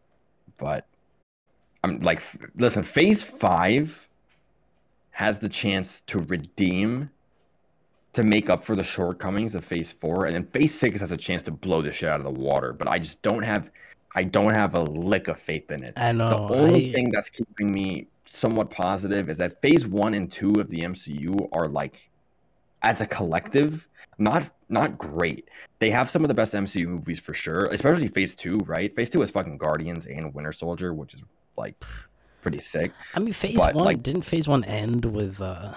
But I'm like, f- listen, Phase Five has the chance to redeem, to make up for the shortcomings of Phase Four, and then Phase Six has a chance to blow the shit out of the water. But I just don't have, I don't have a lick of faith in it. I know. The only I- thing that's keeping me somewhat positive is that phase one and two of the MCU are like, as a collective, not not great. They have some of the best MCU movies for sure, especially phase two, right? Phase two is fucking Guardians and Winter Soldier, which is like pretty sick. I mean, Phase but, One like- didn't Phase One end with uh,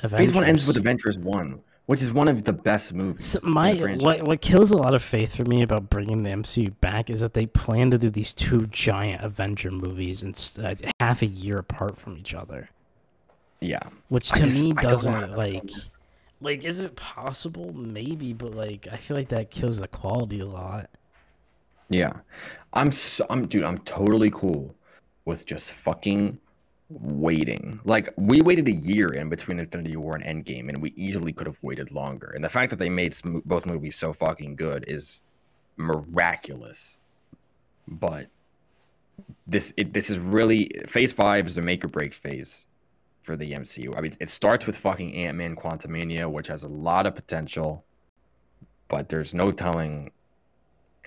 Avengers? Phase one ends with Avengers one, which is one of the best movies. So my what what kills a lot of faith for me about bringing the MCU back is that they plan to do these two giant Avenger movies s- uh, half a year apart from each other, Yeah, which to just- me I don't know how doesn't like like is it possible maybe but like I feel like that kills the quality a lot. Yeah, I'm so, I'm dude. I'm totally cool with just fucking waiting. Like we waited a year in between Infinity War and Endgame, and we easily could have waited longer. And the fact that they made both movies so fucking good is miraculous. But this it, this is really phase five is the make or break phase for the MCU. I mean, it starts with fucking Ant Man Quantumania, which has a lot of potential, but there's no telling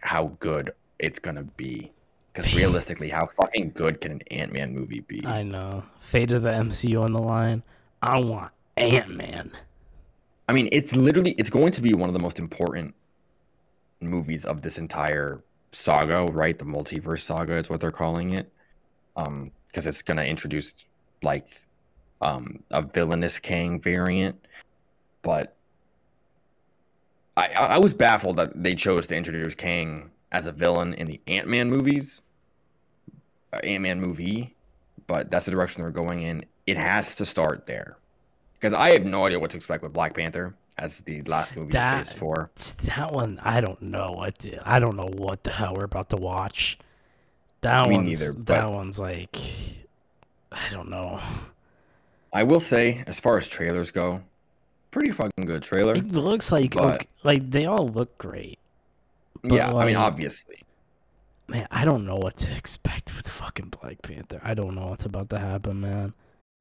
how good it's gonna be. Because realistically, how fucking good can an Ant Man movie be? I know. Fate of the MCU on the line. I want Ant Man. I mean, it's literally it's going to be one of the most important movies of this entire saga, right? The multiverse saga is what they're calling it. Um, because it's gonna introduce like um a villainous Kang variant. But I I was baffled that they chose to introduce Kang as a villain in the Ant Man movies, Ant Man movie, but that's the direction they're going in. It has to start there because I have no idea what to expect with Black Panther as the last movie That- Phase Four. That one, I don't know what. The, I don't know what the hell we're about to watch. That Me one's neither, that one's like, I don't know. I will say, as far as trailers go, pretty fucking good trailer. It looks like But- okay, like they all look great. yeah, I mean, obviously. Man, I don't know what to [laughs] expect with fucking Black Panther. I don't know what's about to happen, man.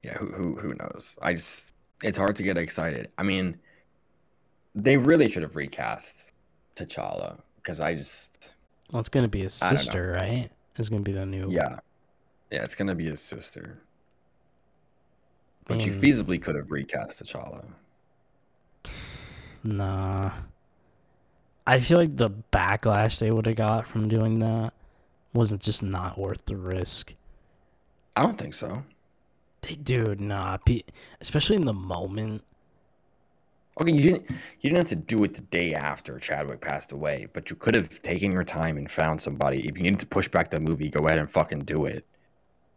Yeah, who who who knows? I just it's hard to get excited. I mean, they really should have recast T'Challa because I just Well, it's gonna be his I don't know. sister, right? It's gonna be the new. yeah, yeah, it's gonna be his sister. But you feasibly could have recast T'Challa. Nah. I feel like the backlash they would have got from doing that wasn't just not worth the risk. I don't think so. They, dude, nah. Pe- especially in the moment. Okay, you didn't you didn't have to do it the day after Chadwick passed away, but you could have taken your time and found somebody. If you needed to push back the movie, go ahead and fucking do it.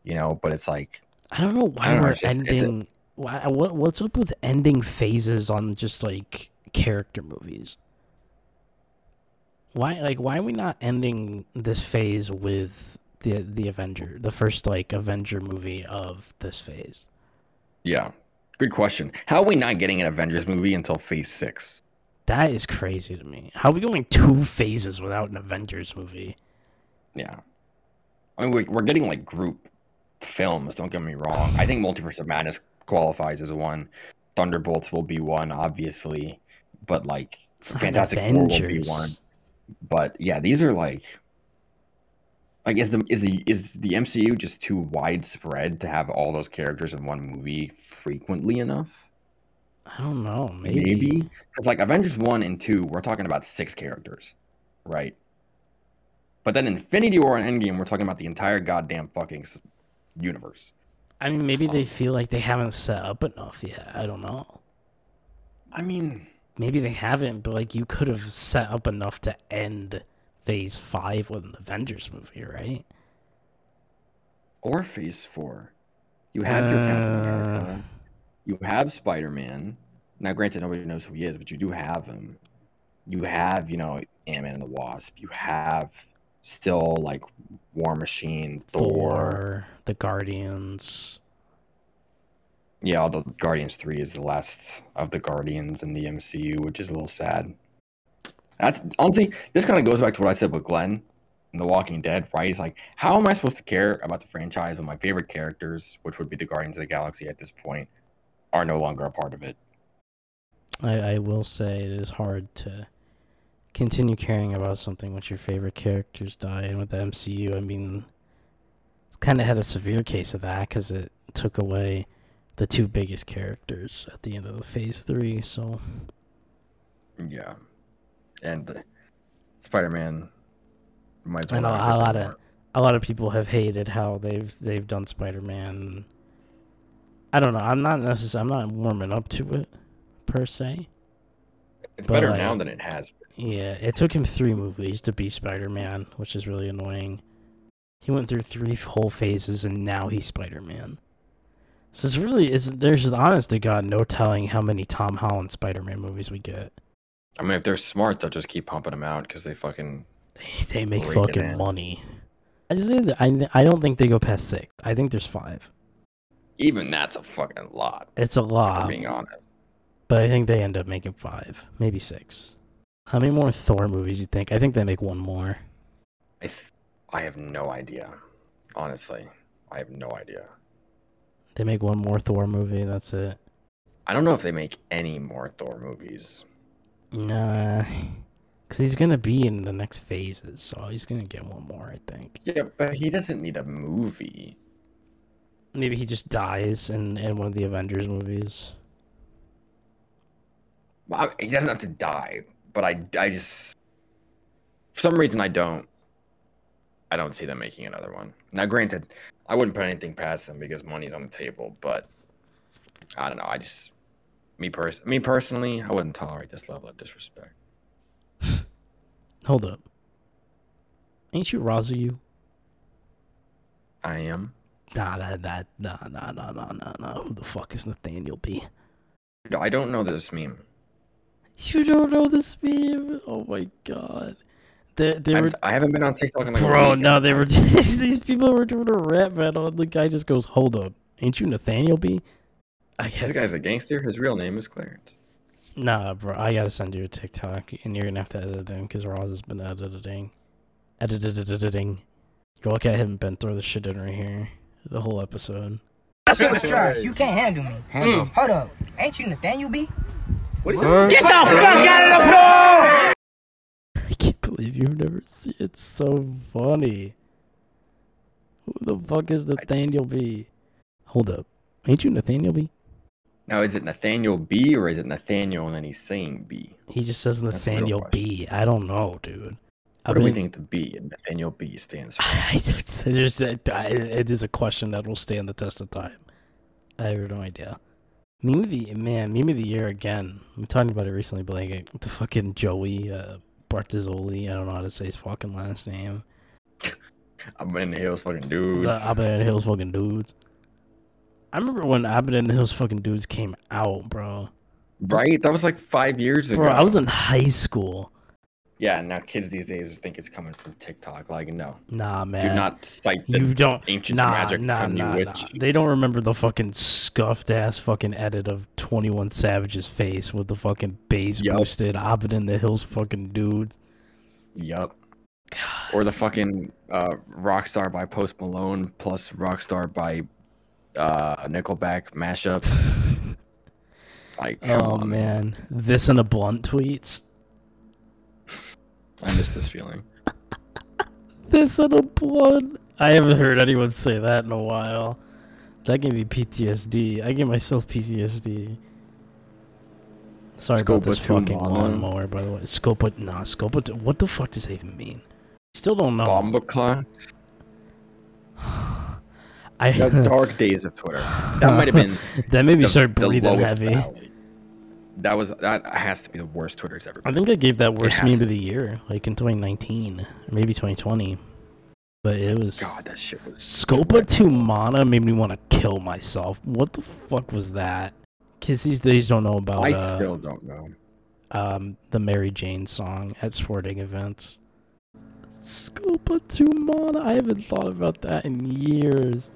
You know, but it's like I don't know why don't we're it's just- it's a- ending. Why, what what's up with ending phases on just like character movies? Why like why are we not ending this phase with the the Avenger, the first like Avenger movie of this phase? Yeah. Good question. How are we not getting an Avengers movie until phase six? That is crazy to me. How are we going two phases without an Avengers movie? Yeah. I mean, we're, we're getting like group films, don't get me wrong. I think Multiverse of Madness qualifies as one. Thunderbolts will be one, obviously. But like, It's Fantastic Four will be one. But yeah, these are like. Like is the is the is the MCU just too widespread to have all those characters in one movie frequently enough? I don't know. Maybe. Maybe. Because like Avengers one and two, we're talking about six characters, right? But then Infinity War and Endgame, we're talking about the entire goddamn fucking universe. I mean, maybe Um, they feel like they haven't set up enough yet. I don't know. I mean, Maybe they haven't, but like you could have set up enough to end Phase Five with an Avengers movie, right? or Phase Four, you have your Captain Uh, America, you have Spider Man. Now, granted, nobody knows who he is, but you do have him. You have, you know, Ant Man and the Wasp. You have still like War Machine, Thor. Thor, the Guardians. Yeah, although Guardians 3 is the last of the Guardians in the MCU, which is a little sad. That's honestly, this kind of goes back to what I said with Glenn in The Walking Dead, right? He's like, how am I supposed to care about the franchise when my favorite characters, which would be the Guardians of the Galaxy at this point, are no longer a part of it? I, I will say it is hard to continue caring about something when your favorite characters die. And with the MCU, I mean, kind of had a severe case of that because it took away the two biggest characters at the end of the Phase Three. So Yeah. And Spider Man might as I know a lot of a lot of people have hated how they've they've done Spider Man. I don't know. I'm not necessarily. I'm not warming up to it per se. It's but, better like- now than it has been. Yeah, it took him three movies to be Spider Man, which is really annoying. He went through three whole phases, and now he's Spider Man. So it's really, it's there's just honest to God no telling how many Tom Holland Spider Man movies we get. I mean, if they're smart, they'll just keep pumping them out because they fucking. They, they make fucking money. I just I I don't think they go past six. I think there's five. Even that's a fucking lot, It's a lot, being honest. but I think they end up making five, maybe six. How many more Thor movies you think? I think they make one more. I th- I have no idea. Honestly, I have no idea. They make one more Thor movie. That's it. I don't know if they make any more Thor movies. Nah, because he's gonna be in the next phases, so he's gonna get one more. I think. Yeah, but he doesn't need a movie. Maybe he just dies in in one of the Avengers movies. Well, he doesn't have to die, but I, I just, for some reason, I don't, I don't see them making another one. Now, granted, I wouldn't put anything past them because money's on the table, but I don't know. I just, me pers, me personally, I wouldn't tolerate this level of disrespect. [laughs] Hold up. Ain't you Razu? I am. Nah, that that nah nah nah nah nah nah. Who the fuck is Nathaniel B? I don't know this meme. You don't know this meme? Oh my god. They they I'm, were I haven't been on TikTok in like a bro. No, they were [laughs] these people were doing a rap battle, and the guy just goes, "Hold up, ain't you Nathaniel B?" I guess. This guy's a gangster. His real name is Clarence. Nah, bro. I gotta send you a TikTok, and you're gonna have to edit it in because Roz has been editing, editing. Go look at him, Ben. Throw the shit in right here. The whole episode. That shit was trash. You can't handle me. Handle. Hold up. Ain't you Nathaniel B? What is Huh? Get the fuck out of the pool! I believe you've never seen. It's so funny. Who the fuck is Nathaniel B? Hold up, ain't you Nathaniel B? Now, is it Nathaniel B or is it Nathaniel and then he's saying B? He just says That's Nathaniel. B. I don't know, dude. What do we think the B in Nathaniel B stands for? [laughs] There's a, I- it is a question that will stand the test of time. I have no idea. Meme of the man, meme of the year again. I'm talking about it recently, but like the fucking Joey uh, Bartizoli. I don't know how to say his fucking last name. I'm in the hills, fucking dudes. The Abba and Hills fucking dudes. I remember when Abba and the Hills fucking dudes came out, bro. right? That was like five years ago. Bro, I was in high school. Yeah, now kids these days think it's coming from TikTok. Like, no, Nah, man. do not cite the You don't. ancient Nah, magic nah, from nah, nah. witch. They don't remember the fucking scuffed ass fucking edit of 21 Savage's face with the fucking bass Yup. boosted Abba in the Hills fucking dudes. Yup. Or the fucking uh, Rockstar by Post Malone plus Rockstar by uh, Nickelback mashup. [laughs] like, oh on, man. This and a blunt tweets. I miss this feeling. This little blunt. I haven't heard anyone say that in a while. That gave me PTSD. I gave myself PTSD. Sorry about this Scopa fucking lawnmower, by the way. Scopa, nah, Scopa. What the fuck does that even mean? Still don't know. Bomba Clock. [sighs] I The dark [laughs] days of Twitter. That might have been [laughs] that made me the, start breathing heavy. valley. That was that has to be the worst Twitter's ever. Been. I think I gave that worst meme to of the year, like in 2019, or maybe 2020. But it was God, that shit was. Scopa to Mana made me want to kill myself. What the fuck was that? Kids these days don't know about I uh, still don't know. um, the Mary Jane song at sporting events. Scopa to Mana. I haven't thought about that in years.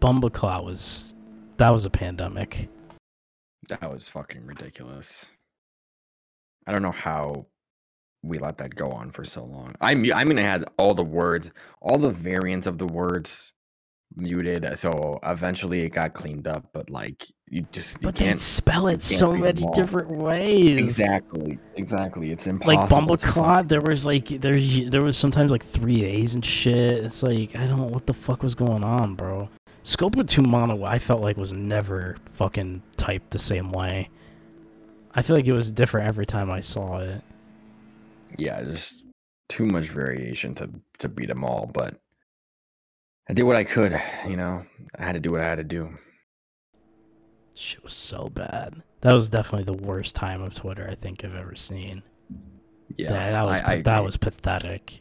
Bumbleclaw was that was a pandemic. That was fucking ridiculous. I don't know how we let that go on for so long. I mu- I mean, I had all the words, all the variants of the words muted, uh, so eventually it got cleaned up. But like, you just you But they spell it so many different ways. exactly, exactly. It's impossible. like to Bumbleclaw, there was like there there was sometimes like three A's and shit. It's like I don't know what the fuck was going on, bro. Scopa two mono, I felt like was never fucking typed the same way. I feel like it was different every time I saw it. yeah, there's too much variation to to beat them all. But I did what I could. You know, I had to do what I had to do. Shit was so bad. That was definitely the worst time of Twitter I think I've ever seen. Yeah, that, that was I, I that agree. was pathetic.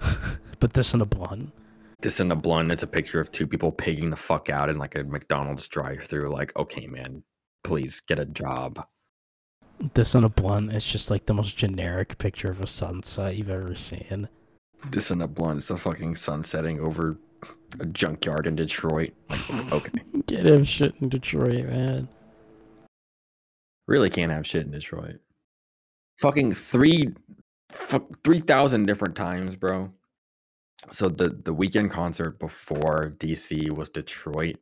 [laughs] but this in a blunt. This in a blunt, it's a picture of two people pigging the fuck out in like a McDonald's drive-through. Like, okay, man, please get a job. This in a blunt is just like the most generic picture of a sunset you've ever seen. This in a blunt, it's a fucking sun setting over a junkyard in Detroit. Like, okay, [laughs] Get him shit in Detroit, man. really can't have shit in Detroit. fucking three, fu- three thousand different times, bro. So the the Weeknd concert before DC was Detroit.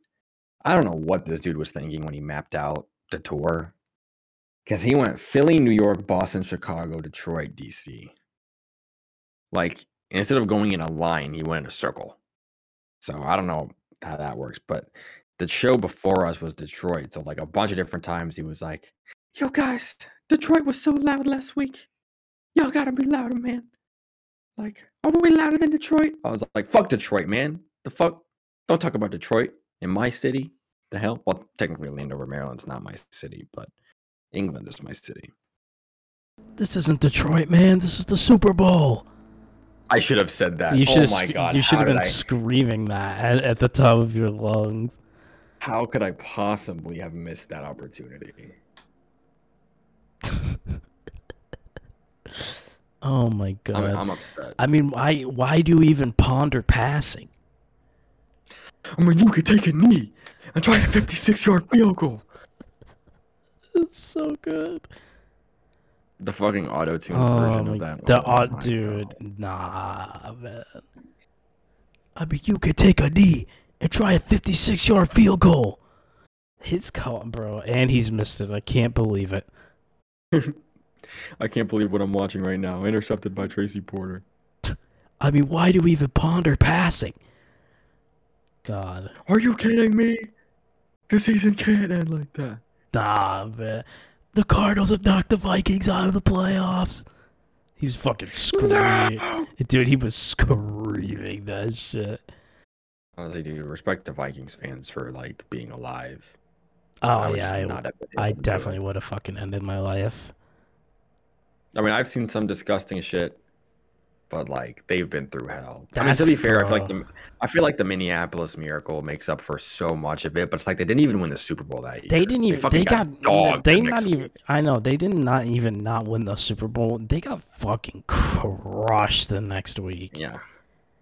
I don't know what this dude was thinking when he mapped out the tour, because he went Philly, New York, Boston, Chicago, Detroit, DC. Like instead of going in a line, he went in a circle. So I don't know how that works, but the show before us was Detroit. So like a bunch of different times he was like, "Yo guys, Detroit was so loud last week. Y'all gotta be louder, man. Like, are we louder than Detroit?" I was like, "Fuck Detroit, man. The fuck? Don't talk about Detroit in my city. The hell? Well, technically Landover, Maryland's not my city, but England is my city. This isn't Detroit, man. This is the Super Bowl. I should have said that. You should oh my have. god! You should have been I- screaming that at, at the top of your lungs. How could I possibly have missed that opportunity? [laughs] Oh my god. I'm, I'm upset. I mean, why why do you even ponder passing? I mean, you could take a knee and try a 56 yard field goal. It's so good. The fucking auto tune Oh version my, of that. the oh odd dude, God. nah, man. I mean, you could take a knee and try a 56 yard field goal. His call, bro, and he's missed it. I can't believe it. [laughs] I can't believe what I'm watching right now. Intercepted by Tracy Porter. I mean, why do we even ponder passing? God, Are you kidding me? The season can't end like that. nah, man. The Cardinals have knocked the Vikings out of the playoffs. He's fucking screaming. Dude, he was screaming that shit. Honestly, dude, respect to Vikings fans for like being alive. Oh, would yeah, I, not have I able to do it. definitely would have fucking ended my life. I mean, I've seen some disgusting shit, but like they've been through hell. I mean, That's to be fair, I feel like the I feel like the Minneapolis Miracle makes up for so much of it, but it's like they didn't even win the Super Bowl that year. They didn't even. fucking They got. dogged they the not even. I know they did not even not win the Super Bowl. They got fucking crushed the next week. Yeah,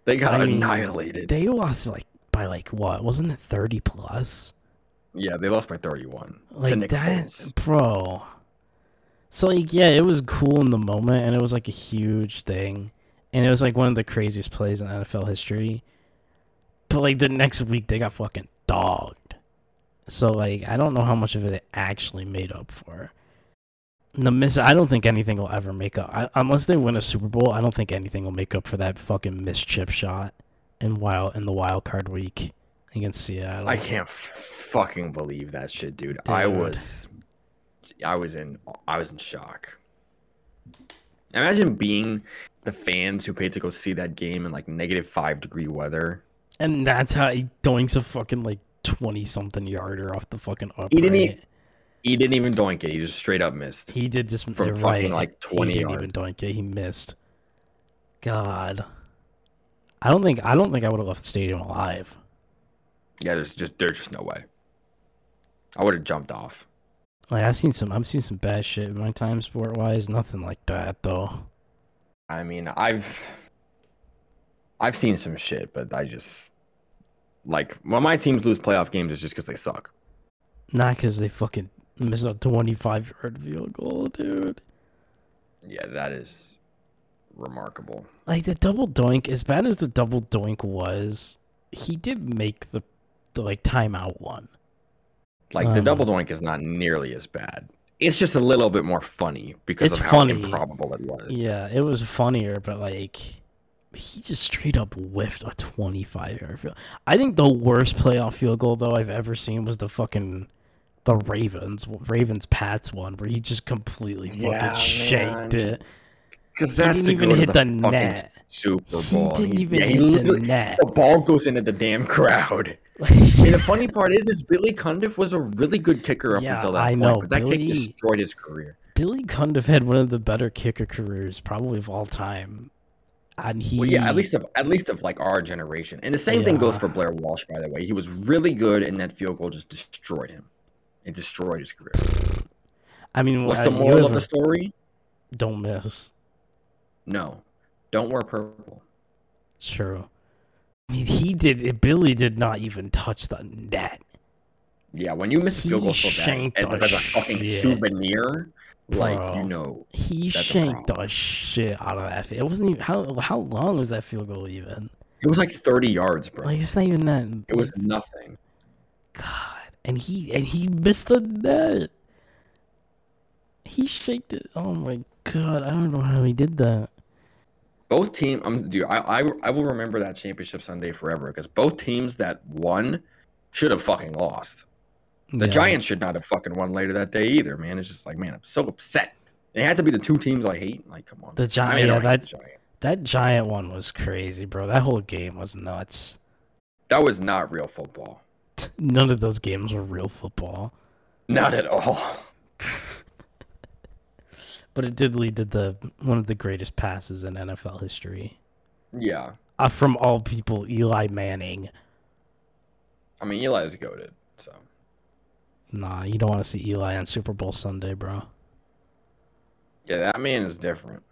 they got I mean, annihilated. They lost like by like what? Wasn't it thirty plus? yeah, they lost by thirty-one Like that, Foles. bro. So like, yeah, it was cool in the moment, and it was like a huge thing, and it was like one of the craziest plays in NFL history. But like the next week, they got fucking dogged. So like, I don't know how much of it it actually made up for. The miss, I don't think anything will ever make up I, unless they win a Super Bowl. I don't think anything will make up for that fucking missed chip shot in wild in the wild card week against Seattle. I can't f- fucking believe that shit, dude. I Dude. was, I was in, I was in shock. Imagine being the fans who paid to go see that game in like negative five degree weather. And that's how he doinks a fucking like twenty something yarder off the fucking upright. He didn't e- He didn't even doink it. He just straight up missed. He did just from fucking, right. like, 20 He didn't even doink it. He missed. God, I don't think I don't think I would have left the stadium alive. Yeah, there's just there's just no way. I would have jumped off. Like I've seen some I've seen some bad shit in my time sport wise. Nothing like that though. I mean, I've I've seen some shit, but I just like when my teams lose playoff games, it's just because they suck. Not because they fucking missed a twenty five yard field goal, dude. Yeah, that is remarkable. Like the double doink, as bad as the double doink was, he did make the the like timeout one. Like the Um, double doink is not nearly as bad. It's just a little bit more funny because It's of how funny. improbable it was. Yeah, it was funnier, but like he just straight up whiffed a 25 yard field. I think the worst playoff field goal though I've ever seen was the fucking the Ravens Ravens Pats one where he just completely fucking Yeah, shaked it. Because He that's didn't even hit the, the net. Super He didn't He- even yeah, he hit the literally- net. The ball goes into the damn crowd. And the [laughs] funny part is, is Billy Cundiff was a really good kicker up Yeah, until that I point, know, but that Billy- kick destroyed his career. Billy Cundiff had one of the better kicker careers probably of all time. And he Well, yeah, at least of at least of like our generation. And the same thing goes for Blair Walsh, by the way. He was really good, and that field goal just destroyed him. It destroyed his career. I mean What's uh, the moral of the story? Don't miss. No, don't wear purple. True. I mean, he did. Billy did not even touch the net. Yeah, when you miss a field goal so bad, it's as a fucking shit. souvenir. Like Bro. you know, He shanked the shit out of that. It wasn't even how how long was that field goal even? it was like 30 yards, bro. Like it's not even that. it was nothing. God, and he and he missed the net. He shaked it. Oh my god, I don't know how he did that. Both team, um, dude, I, I I will remember that championship Sunday forever because both teams that won should have fucking lost. The Yeah. Giants should not have fucking won later that day either, man. It's just like, man, I'm so upset. It had to be the two teams I hate. Like, come on. The Gi- I mean, yeah, that- the Giants. That giant one was crazy, bro. That whole game was nuts. That was not real football. None of those games were real football, Not at all. But it did lead to the one of the greatest passes in NFL history. Yeah. Uh, from all people, Eli Manning. I mean, Eli is goaded. So Nah, you don't want to see Eli on Super Bowl Sunday, bro. yeah, that man is different.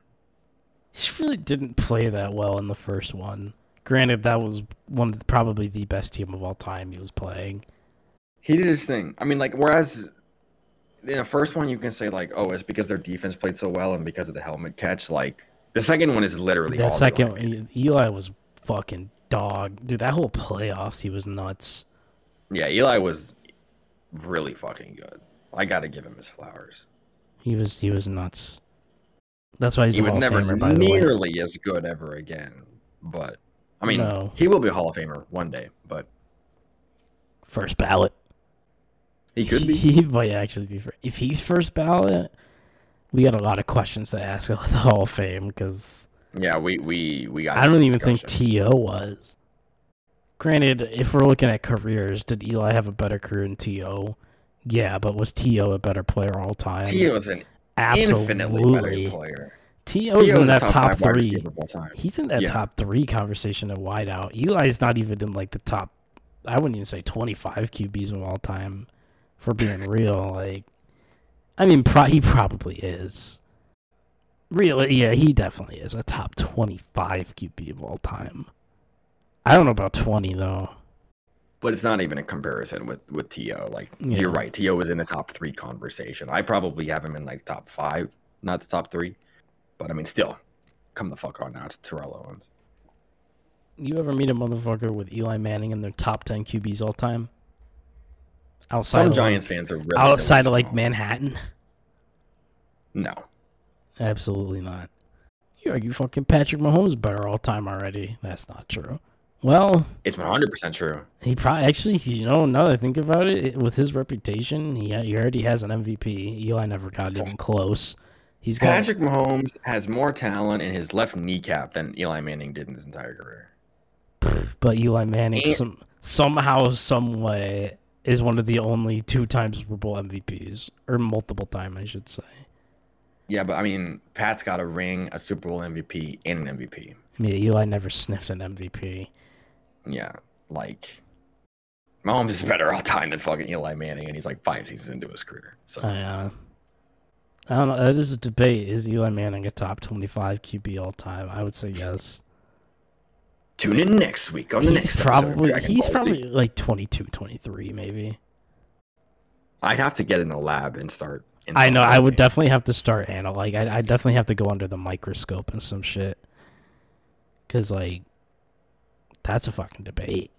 He really didn't play that well in the first one. Granted, that was one of the, probably the best team of all time he was playing. He did his thing. I mean, like, whereas the first one, you can say like, oh, it's because their defense played so well and because of the helmet catch. Like, the second one is literally all That second, Eli E- Eli was fucking dog, dude. That whole playoffs, he was nuts. Yeah, Eli was really fucking good. I got to give him his flowers. He was he was nuts. That's why he's he a would Hall never Famer, by the way. nearly as good ever again. But I mean, No. he will be a Hall of Famer one day. But First ballot. He could be. He might actually be. fir- If he's first ballot, we got a lot of questions to ask [laughs] about the Hall of Fame because yeah, we we we got. I don't even think. T.O. was. Granted, if we're looking at careers, did Eli have a better career than T.O.? Yeah, but was T.O. a better player all time? T was an infinitely better player. T.O.'s T.O. in is that top top three. receiver of all time. He's in that Yeah. top three conversation at wideout. Eli's not even in like the top. I wouldn't even say twenty-five QBs of all time. For being real, like, I mean, pro- he probably is. Really, yeah, he definitely is a top twenty-five QB of all time. I don't know about twenty though. But it's not even a comparison with with To. Like Yeah. you're right, T.O. was in the top three conversation. I probably have him in like top five, not the top three. But I mean, still, come the fuck on now. It's Terrell Owens. You ever meet a motherfucker with Eli Manning in their top ten QBs all time? Outside Some of Giants fans are really outside of like. Manhattan. No, Absolutely not. You argue fucking Patrick Mahomes better all time already. That's not true. Well, it's 100 percent true. he probably actually, you know, now that I think about it, it- with his reputation, he he already has an MVP. Eli never got even close. He's got Patrick Mahomes has more talent in his left kneecap than Eli Manning did in his entire career. but Eli Manning And- some somehow, some way is one of the only two times Super Bowl MVPs or multiple time, I should say. Yeah, but I mean, Pat's got a ring, a Super Bowl MVP, and an MVP. I mean, Eli never sniffed an MVP. Yeah, like Mahomes is better all time than fucking Eli Manning, and he's like five seasons into his career. So I, uh, I don't know. That is a debate. Is Eli Manning a top 25 QB all time? I would say yes. Tune in next week on the he's next probably episode of Dragon he's probably like 22, 23 maybe. I'd have to get in the lab and start. I know. I would definitely have to start anal like I I definitely have to go under the microscope and some shit. Cause like, that's a fucking debate.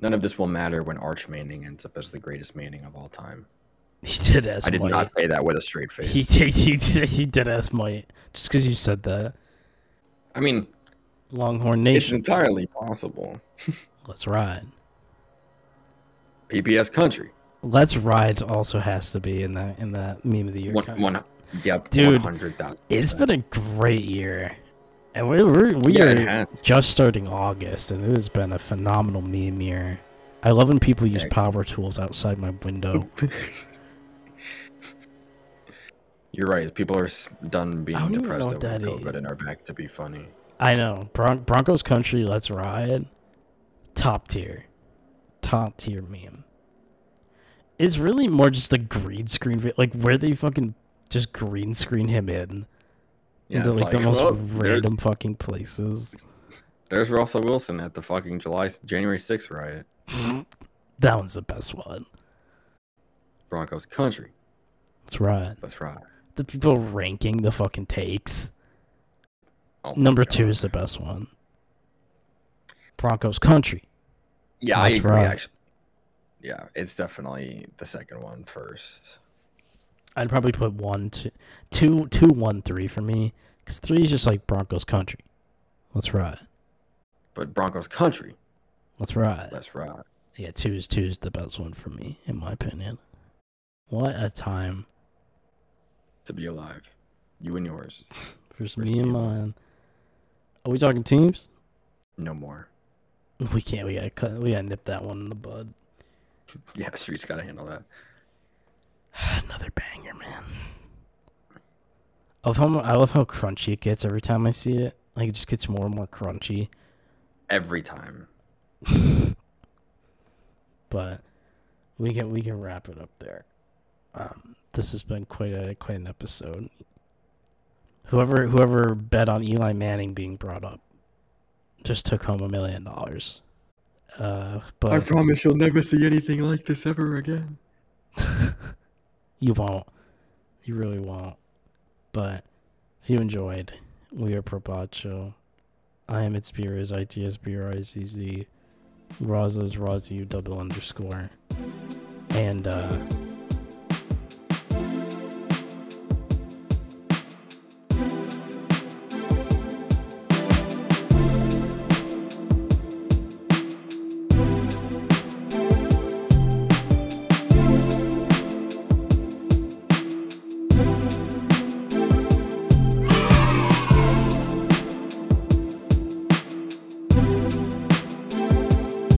None of this will matter when Arch Manning ends up as the greatest Manning of all time. [laughs] He did ask I did not say that with a straight face. [laughs] He did. He did. He did ask Might. Just because you said that. I mean, Longhorn Nation. it's entirely possible. [laughs] Let's ride. PPS country. Let's ride also has to be in that in that meme of the year. One, one, yep, Dude, 100,000. It's been a great year, and we're, we're we Yeah, are just starting August, and it has been a phenomenal meme year. I love when people use power tools outside my window. [laughs] You're right. People are done being I don't even know depressed over COVID is. and are back to be funny. I know Bron- Broncos country. Let's ride. Top tier, top tier meme. It's really more just a green screen, like where they fucking just green screen him in Yeah, into it's like, the most well, random fucking places. there's Russell Wilson at the fucking July January 6th riot. [laughs] That one's the best one. Broncos country. That's right. That's right. The people ranking the fucking takes. Oh Number God. two is the best one. Broncos country. Yeah, I That's agree. right. Actually, yeah, it's definitely the second one first. I'd probably put one, two, two, two, one, three for me. Because three is just like Broncos country. That's right. But Broncos country. That's right. That's right. Yeah, two is two is the best one for me, in my opinion. What a time To be alive, you and yours. [laughs] for Where's me and mine. Are we talking teams? No more. We can't. We gotta cut. We gotta nip that one in the bud. [laughs] Yeah, Streets got to handle that. [sighs] Another banger, man. I love, how, I love how crunchy it gets every time I see it. Like it just gets more and more crunchy. Every time. [laughs] But we can we can wrap it up there. Um, this has been quite a quite an episode. Whoever whoever bet on Eli Manning being brought up just took home a million dollars. Uh, but I promise you'll never see anything like this ever again. [laughs] you won't. You really won't. But if you enjoyed, we are Probacho. I am its Brizz, I T S B R I Z Z. Raza is Razu double underscore. And uh